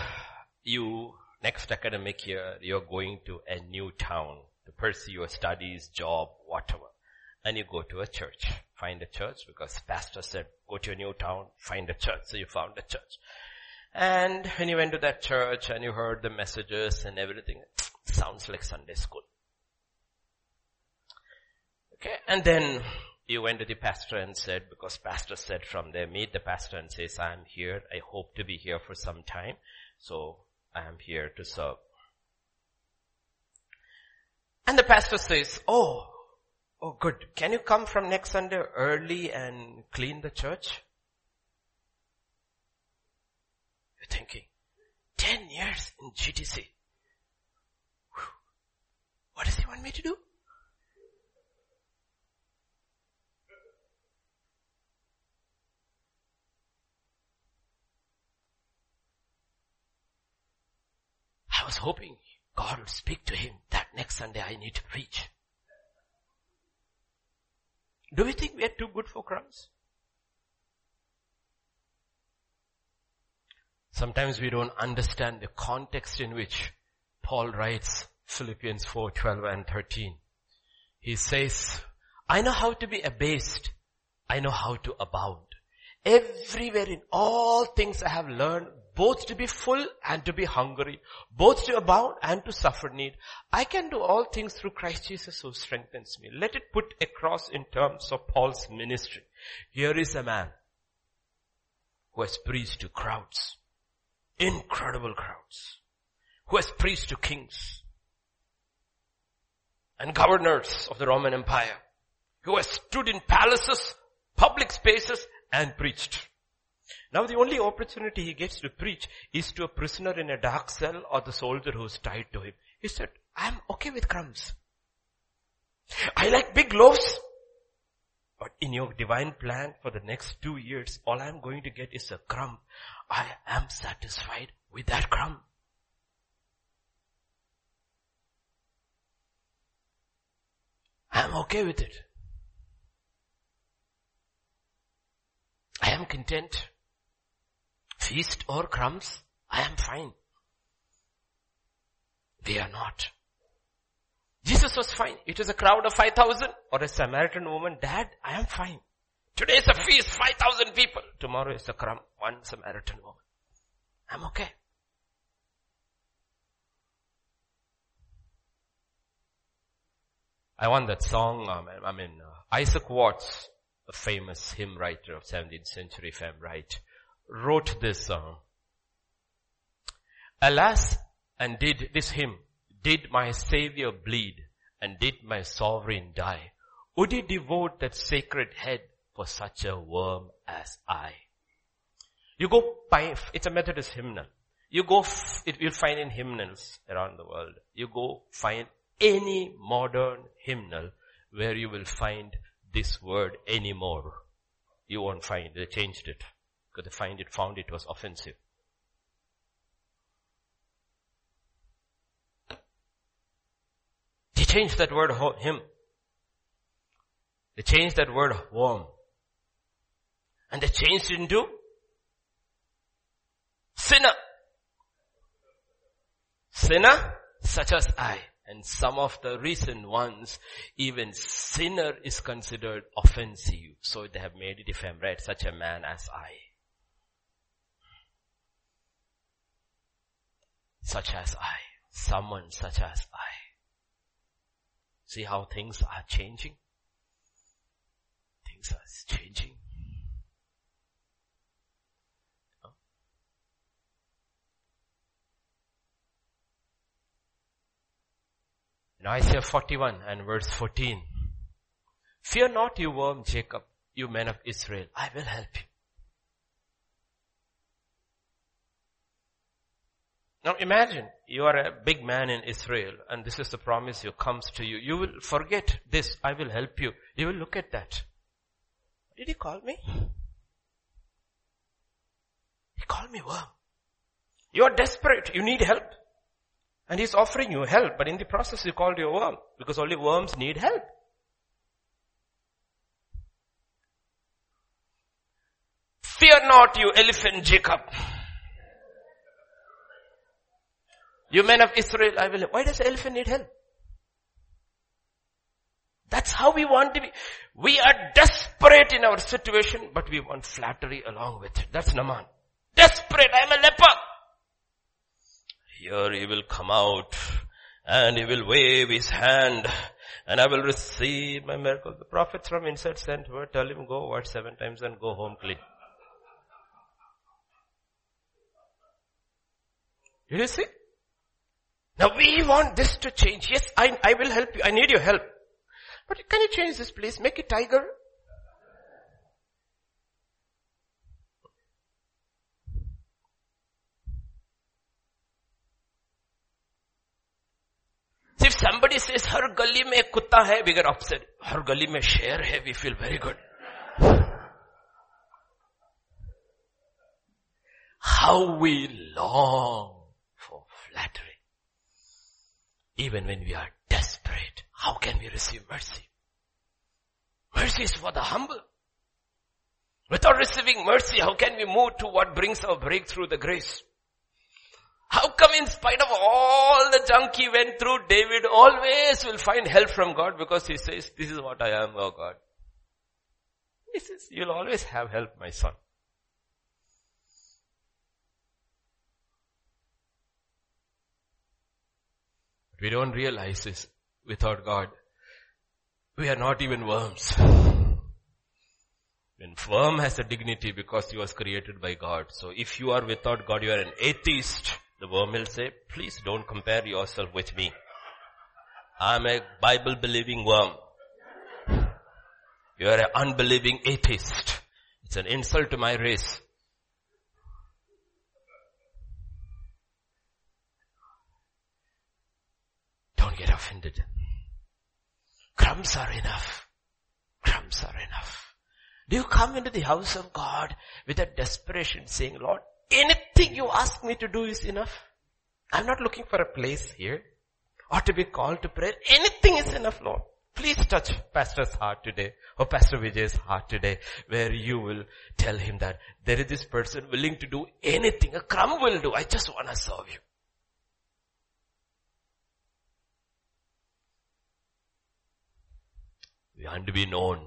you, next academic year, you're going to a new town to pursue your studies, job, whatever. And you go to a church. Find a church because pastor said, go to a new town, find a church. So you found a church. And when you went to that church and you heard the messages and everything, sounds like Sunday school. Okay, and then you went to the pastor and said, because pastor said from there, meet the pastor and says, I am here. I hope to be here for some time. So I am here to serve. And the pastor says, oh, oh good. Can you come from next Sunday early and clean the church? You're thinking, 10 years in GTC. What does he want me to do? I was hoping God would speak to him that next Sunday I need to preach. Do we think we are too good for crumbs? Sometimes we don't understand the context in which Paul writes Philippians 4, 12 and 13. He says, I know how to be abased. I know how to abound. Everywhere in all things I have learned both to be full and to be hungry, both to abound and to suffer need. I can do all things through Christ Jesus who strengthens me. Let it put across in terms of Paul's ministry. Here is a man who has preached to crowds, incredible crowds, who has preached to kings and governors of the Roman Empire, who has stood in palaces, public spaces and preached. Now the only opportunity he gets to preach is to a prisoner in a dark cell or the soldier who's tied to him. He said, I'm okay with crumbs. I like big loaves. But in your divine plan for the next two years, all I'm going to get is a crumb. I am satisfied with that crumb. I'm okay with it. I am content feast or crumbs, I am fine. They are not. Jesus was fine. It was a crowd of 5,000 or a Samaritan woman, dad, I am fine. Today is a feast, 5,000 people. Tomorrow is a crumb, one Samaritan woman. I'm okay. I want that song, um, I mean, uh, Isaac Watts, a famous hymn writer of 17th century, if I'm right, wrote this song. Alas, and did this hymn, did my savior bleed and did my sovereign die? Would he devote that sacred head for such a worm as I. You go it's a Methodist hymnal. You go, it, you'll find in hymnals around the world. You go find any modern hymnal where you will find this word anymore. You won't find, they changed it. Because they find it, found it was offensive. They changed that word hymn. They changed that word worm. And they changed it into sinner. Sinner such as I. And some of the recent ones, even sinner is considered offensive. So they have made it, I'm right, such a man as I. Such as I. Someone such as I. See how things are changing? Things are changing. In Isaiah 41 and verse 14. Fear not you worm Jacob, you men of Israel. I will help you. Now imagine you are a big man in Israel and this is the promise who comes to you. You will forget this. I will help you. You will look at that. Did he call me? He called me worm. You are desperate. You need help. And he's offering you help, but in the process he called you a worm, because only worms need help. Fear not, you elephant Jacob. You men of Israel, I will help. Why does elephant need help? That's how we want to be. We are desperate in our situation, but we want flattery along with it. That's Naaman. Desperate, I am a leper. Here he will come out and he will wave his hand and I will receive my miracle. The prophets from inside sent word, tell him go what seven times and go home clean. Did you see? Now we want this to change. Yes, I, I will help you. I need your help. But can you change this please? Make it tiger. if somebody says her gully mein kutta hai, we get upset. Her gully mein sher hai, we feel very good. How we long for flattery. Even when we are desperate, how can we receive mercy? Mercy is for the humble. Without receiving mercy, how can we move to what brings our breakthrough, the grace? How come in spite of all the junk he went through, David always will find help from God because he says, this is what I am, oh God. He says, you'll always have help, my son. We don't realize this without God. We are not even worms. When worm has a dignity because he was created by God. So if you are without God, you are an atheist. The worm will say, please don't compare yourself with me. I'm a Bible believing worm. You're an unbelieving atheist. It's an insult to my race. Don't get offended. Crumbs are enough. Crumbs are enough. Do you come into the house of God with a desperation saying, Lord, anything you ask me to do is enough. I'm not looking for a place here or to be called to prayer. Anything is enough, Lord. Please touch pastor's heart today or pastor Vijay's heart today where you will tell him that there is this person willing to do anything. A crumb will do. I just want to serve you. We want to be known.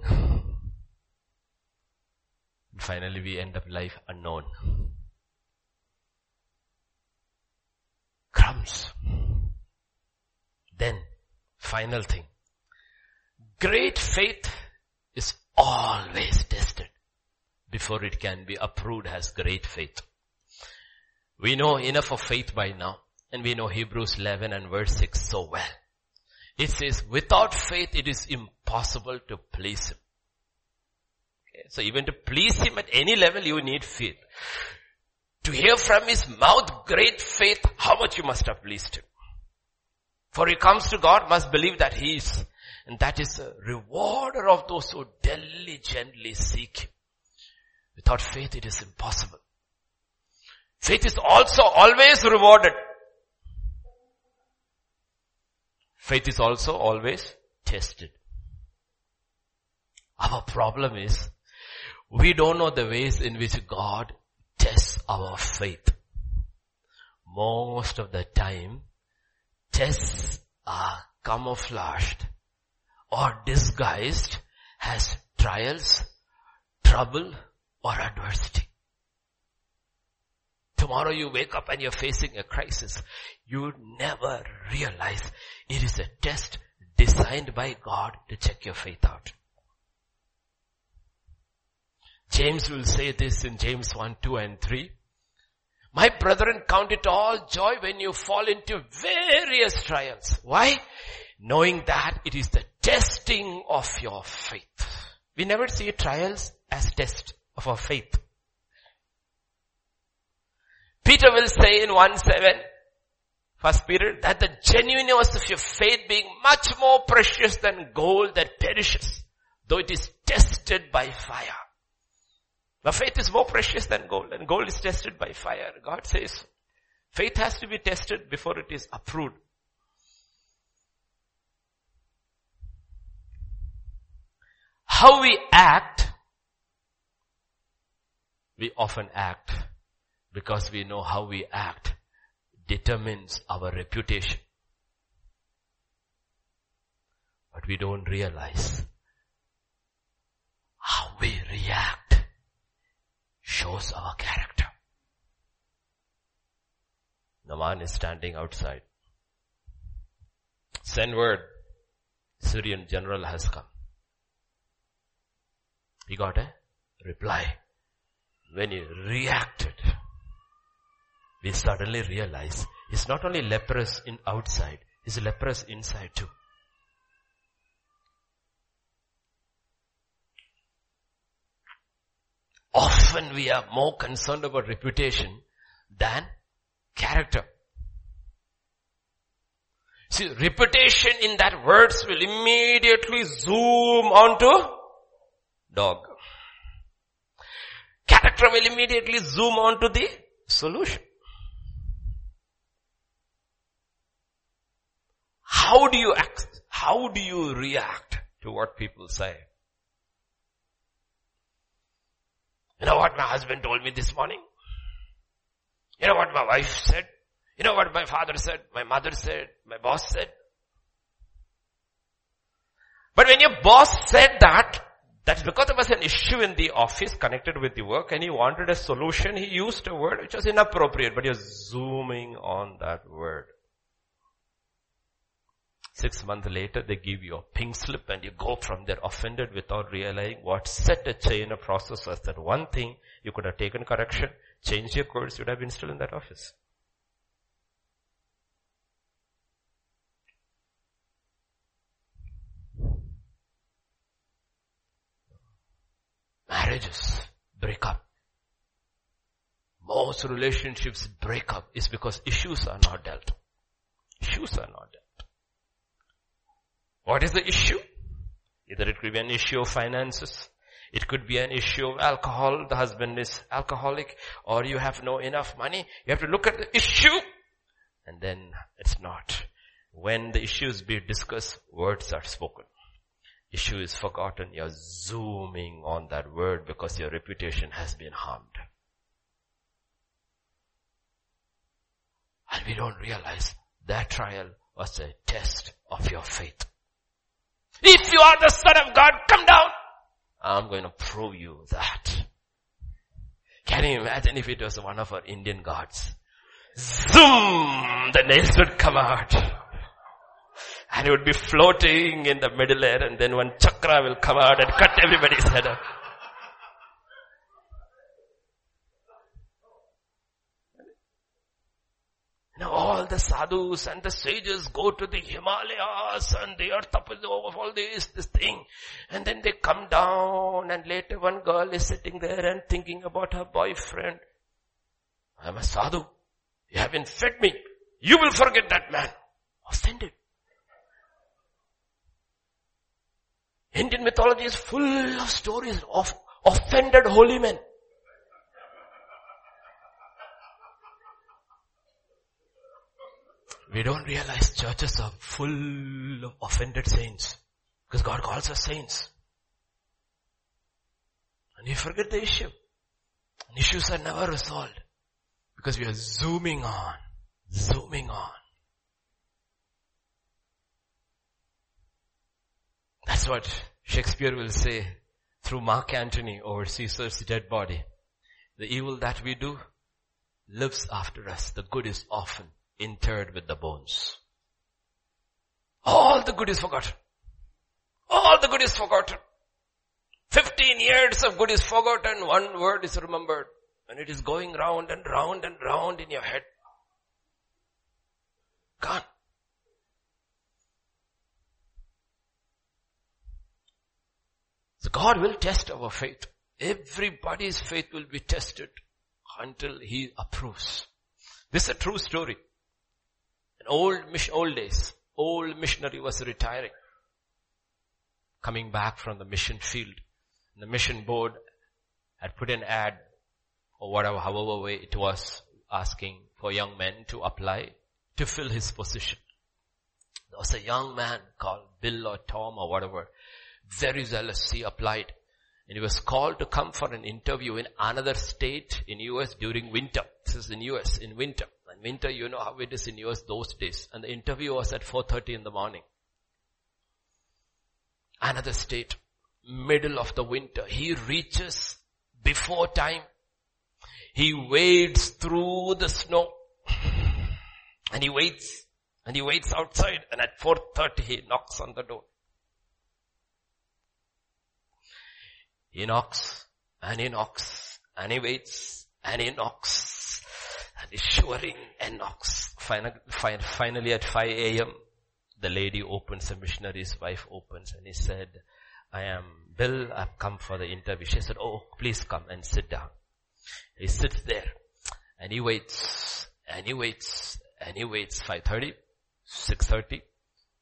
And finally we end up life unknown. crumbs. Then, final thing. Great faith is always tested before it can be approved as great faith. We know enough of faith by now and we know Hebrews 11 and verse 6 so well. It says, without faith it is impossible to please Him. So even to please Him at any level, you need faith. To hear from His mouth great faith, how much you must have pleased Him. For he comes to God must believe that he is, and that is a rewarder of those who diligently seek him. Without faith it is impossible. Faith is also always rewarded. Faith is also always tested. Our problem is, we don't know the ways in which God tests our faith. Most of the time, tests are camouflaged or disguised as trials, trouble or adversity. Tomorrow you wake up and you're facing a crisis. You never realize it is a test designed by God to check your faith out. James will say this in James 1, 2 and 3. My brethren, count it all joy when you fall into various trials. Why? Knowing that it is the testing of your faith. We never see trials as test of our faith. Peter will say in 1 7, First Peter, that the genuineness of your faith being much more precious than gold that perishes, though it is tested by fire. The faith is more precious than gold and gold is tested by fire. God says faith has to be tested before it is approved. How we act, we often act because we know how we act determines our reputation. But we don't realize how we react shows our character. The man is standing outside. Send word. Syrian general has come. He got a reply. When he reacted, we suddenly realize he's not only leprous in outside, he's leprous inside too. Often we are more concerned about reputation than character. See, reputation in that words will immediately zoom onto dog. Character will immediately zoom onto the solution. How do you act? How do you react to what people say? You know what my husband told me this morning? You know what my wife said? You know what my father said? My mother said? My boss said? But when your boss said that, that's because there was an issue in the office connected with the work and he wanted a solution. He used a word which was inappropriate, but you're zooming on that word. Six months later, they give you a pink slip and you go from there offended without realizing what set a chain of process was that one thing you could have taken correction, changed your course, you'd have been still in that office. Marriages break up. Most relationships break up is because issues are not dealt. Issues are not dealt. What is the issue? Either it could be an issue of finances, it could be an issue of alcohol, the husband is alcoholic, or you have no enough money. You have to look at the issue, and then it's not. When the issues be discussed, words are spoken. Issue is forgotten, you're zooming on that word because your reputation has been harmed. And we don't realize that trial was a test of your faith. If you are the son of God, come down. I'm going to prove you that. Can you imagine if it was one of our Indian gods? Zoom! The nails would come out. And it would be floating in the middle air and then one chakra will come out and cut everybody's head off. Know, all the sadhus and the sages go to the Himalayas and they are top of all this, this thing. And then they come down and later one girl is sitting there and thinking about her boyfriend. I'm a sadhu. You haven't fed me. You will forget that man. Offended. Indian mythology is full of stories of offended holy men. We don't realize churches are full of offended saints. Because God calls us saints. And you forget the issue. And issues are never resolved. Because we are zooming on. Zooming on. That's what Shakespeare will say through Mark Antony over Caesar's dead body. The evil that we do lives after us. The good is often interred with the bones. All the good is forgotten. All the good is forgotten. 15 years of good is forgotten, one word is remembered. And it is going round and round and round in your head. Gone. So God will test our faith. Everybody's faith will be tested until He approves. This is a true story old old days, old missionary was retiring. Coming back from the mission field. The mission board had put an ad or whatever, however way it was asking for young men to apply to fill his position. There was a young man called Bill or Tom or whatever, very zealous. He applied and he was called to come for an interview in another state in US during winter. This is in US in winter. And winter, you know how it is in US those days. And the interview was at 4.30 in the morning. Another state, middle of the winter. He reaches before time. He wades through the snow. And he waits. And he waits outside. And at 4.30 he knocks on the door. He knocks. And he knocks. And he waits. And he knocks is and knocks. Finally at 5 a.m., the lady opens, the missionary's wife opens and he said, I am Bill, I've come for the interview. She said, oh, please come and sit down. He sits there and he waits and he waits and he waits 5.30, 6.30,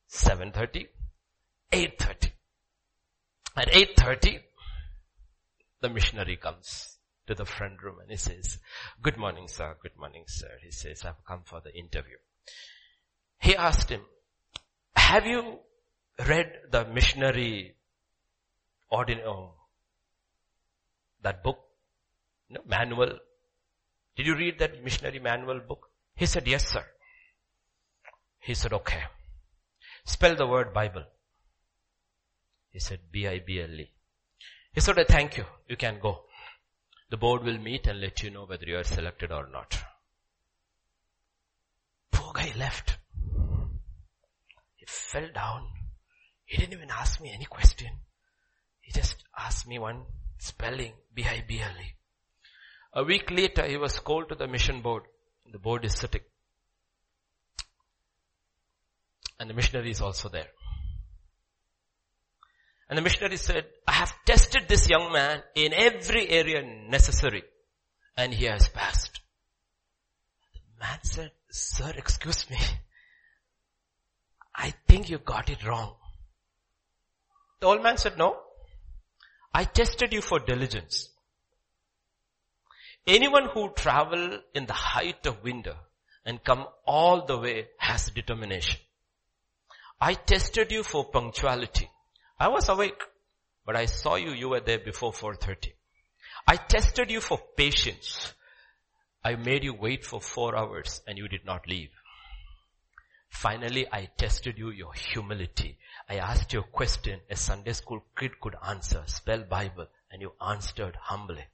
7.30, 8.30. At 8.30, the missionary comes to the front room and he says, good morning sir, good morning sir. He says, I've come for the interview. He asked him, have you read the missionary oh, that book, manual? Did you read that missionary manual book? He said, yes sir. He said, okay. Spell the word Bible. He said, B-I-B-L-E. He said, thank you. You can go. The board will meet and let you know whether you are selected or not. Poor guy left. He fell down. He didn't even ask me any question. He just asked me one spelling, B-I-B-L-E. A week later, he was called to the mission board. The board is sitting. And the missionary is also there. And the missionary said, I have tested this young man in every area necessary and he has passed. The man said, sir, excuse me. I think you got it wrong. The old man said, no. I tested you for diligence. Anyone who travel in the height of winter and come all the way has determination. I tested you for punctuality. I was awake, but I saw you, you were there before 4.30. I tested you for patience. I made you wait for four hours and you did not leave. Finally, I tested you, your humility. I asked you a question a Sunday school kid could answer, spell Bible, and you answered humbly.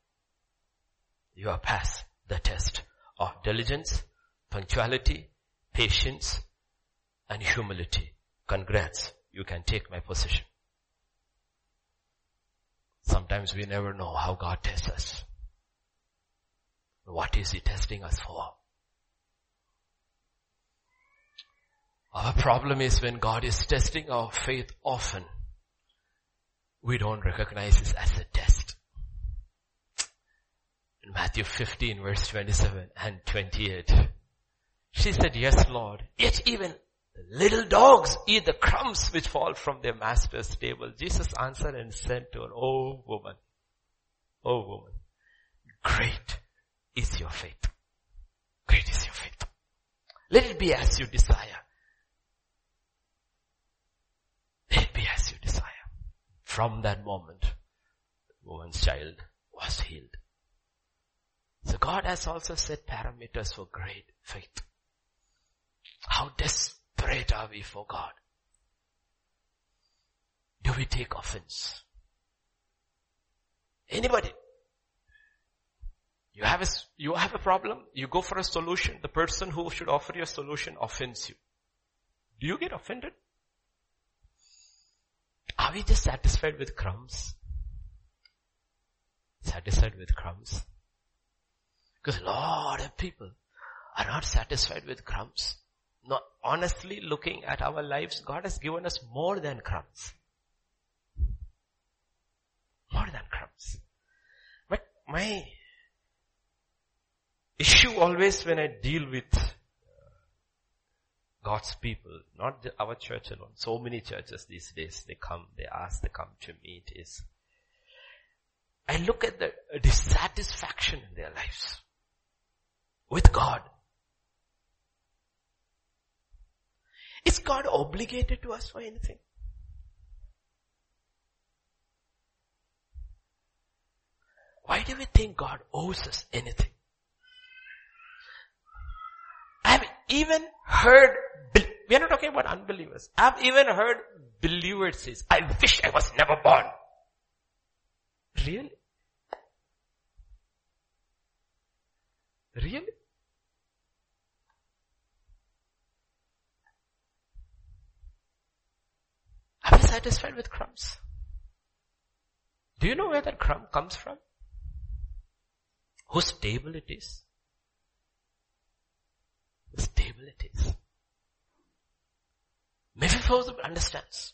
You have passed the test of diligence, punctuality, patience, and humility. Congrats. You can take my position. Sometimes we never know how God tests us. What is He testing us for? Our problem is when God is testing our faith often, we don't recognize this as a test. In Matthew 15 verse 27 and 28, she said, yes Lord, yet even little dogs eat the crumbs which fall from their master's table. Jesus answered and said to her, Oh woman, oh woman, great is your faith. Great is your faith. Let it be as you desire. Let it be as you desire. From that moment, the woman's child was healed. So God has also set parameters for great faith. How desperate are we for God? Do we take offense? Anybody? You have a, you have a problem, you go for a solution, the person who should offer you a solution offends you. Do you get offended? Are we just satisfied with crumbs? Satisfied with crumbs? Because a lot of people are not satisfied with crumbs. Not honestly looking at our lives, God has given us more than crumbs. More than crumbs. But my issue always when I deal with uh, God's people, not our church alone. So many churches these days, they come, they ask, they come to meet is, I look at the dissatisfaction in their lives with God. Is God obligated to us for anything? Why do we think God owes us anything? I've even heard, we are not talking about unbelievers. I've even heard believers say, I wish I was never born. Really? Really? Satisfied with crumbs? Do you know where that crumb comes from? Whose table it is? stable it is. Mephibosheth understands.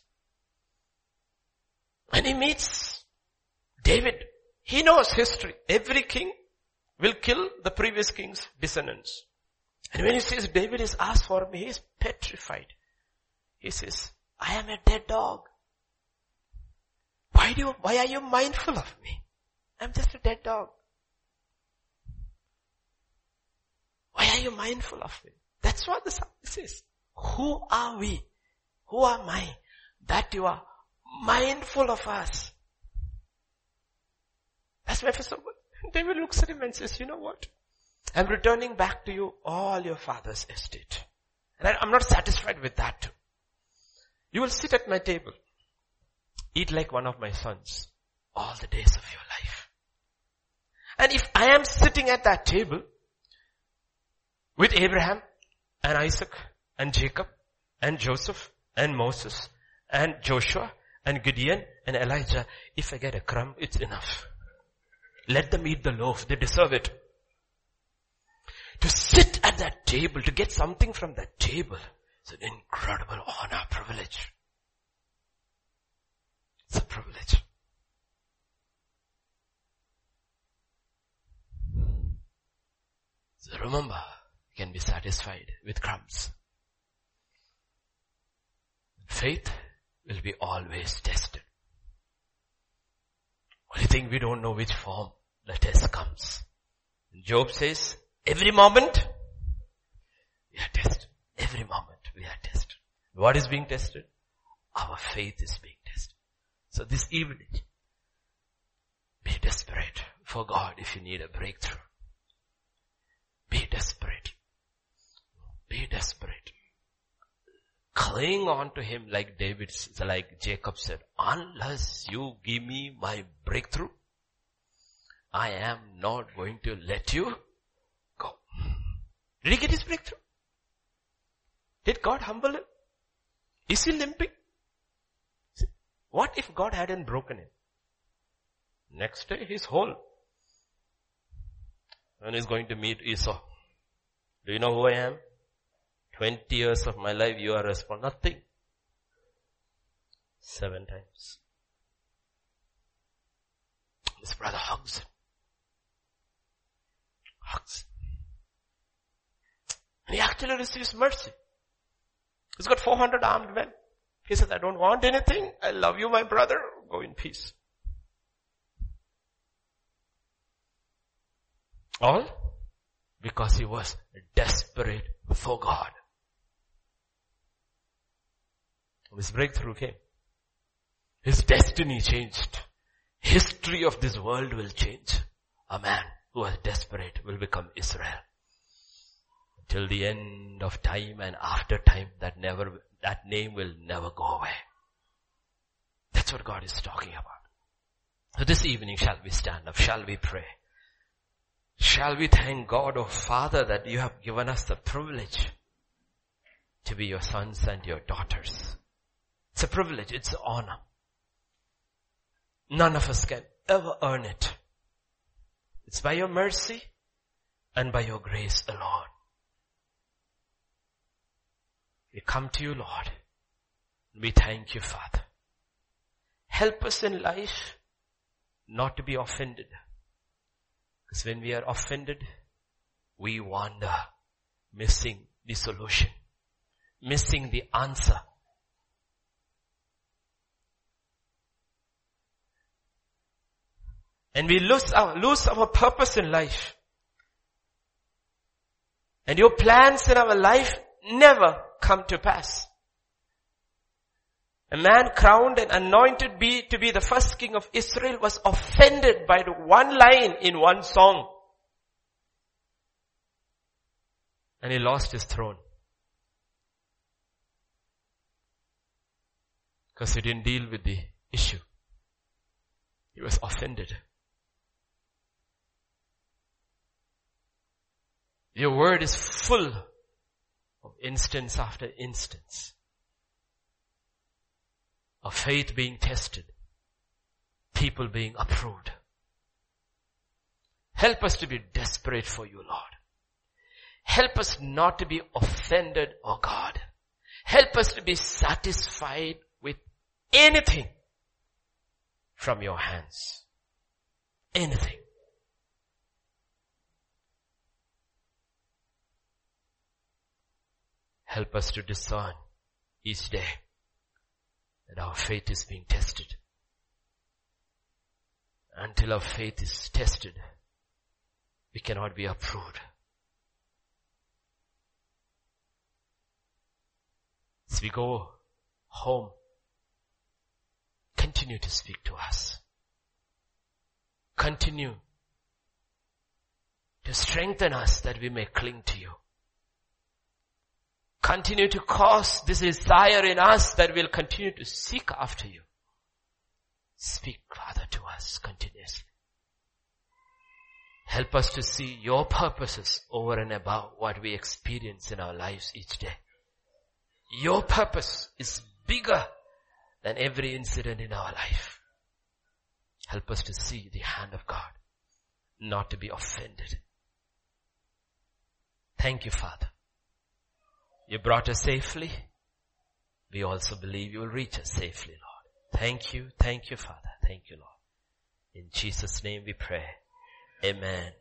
When he meets David, he knows history. Every king will kill the previous king's descendants. And when he says David is asked for me, he is petrified. He says, I am a dead dog. Why do you, why are you mindful of me? I'm just a dead dog. Why are you mindful of me? That's what the psalmist says. Who are we? Who am I? That you are mindful of us. That's why first David looks at him and says, you know what? I'm returning back to you all your father's estate. And I, I'm not satisfied with that. You will sit at my table. Eat like one of my sons all the days of your life. And if I am sitting at that table, with Abraham and Isaac and Jacob and Joseph and Moses and Joshua and Gideon and Elijah. If I get a crumb, it's enough. Let them eat the loaf. They deserve it. To sit at that table, to get something from that table, is an incredible honor, privilege. It's a privilege. So remember, you can be satisfied with crumbs. Faith will be always tested. Only thing we don't know which form the test comes. Job says, every moment we are tested. Every moment we are tested. What is being tested? Our faith is being tested. So this evening, be desperate for God if you need a breakthrough. Be desperate. Be desperate. Cling on to him like David, like Jacob said, unless you give me my breakthrough, I am not going to let you go. Did he get his breakthrough? Did God humble him? Is he limping? What if God hadn't broken him? Next day he's whole. And he's going to meet Esau. Do you know who I am? 20 years of my life you are responsible. Nothing. Seven times. This brother hugs him. Hugs. And he actually receives mercy. He's got 400 armed men. He says, I don't want anything. I love you, my brother. Go in peace. All because he was desperate for God. His breakthrough came. His destiny changed. History of this world will change. A man who was desperate will become Israel. Till the end of time and after time that never, that name will never go away. That's what God is talking about. So this evening shall we stand up? Shall we pray? Shall we thank God, oh Father, that you have given us the privilege to be your sons and your daughters. It's a privilege, it's an honor. None of us can ever earn it. It's by your mercy and by your grace alone. We come to you, Lord. We thank you, Father. Help us in life not to be offended. Because when we are offended, we wander, missing the solution, missing the answer. And we lose our, lose our purpose in life. And your plans in our life never come to pass. A man crowned and anointed be, to be the first king of Israel was offended by the one line in one song. And he lost his throne. Because he didn't deal with the issue. He was offended. Your word is full of instance after instance of faith being tested, people being approved. Help us to be desperate for you, Lord. Help us not to be offended, oh God. Help us to be satisfied with anything from your hands. Anything. Help us to discern each day that our faith is being tested. Until our faith is tested, we cannot be approved. As we go home, continue to speak to us. Continue to strengthen us that we may cling to you. Continue to cause this desire in us that we'll continue to seek after you. Speak Father to us continuously. Help us to see your purposes over and above what we experience in our lives each day. Your purpose is bigger than every incident in our life. Help us to see the hand of God, not to be offended. Thank you, Father. You brought us safely. We also believe you will reach us safely, Lord. Thank you. Thank you, Father. Thank you, Lord. In Jesus' name we pray. Amen.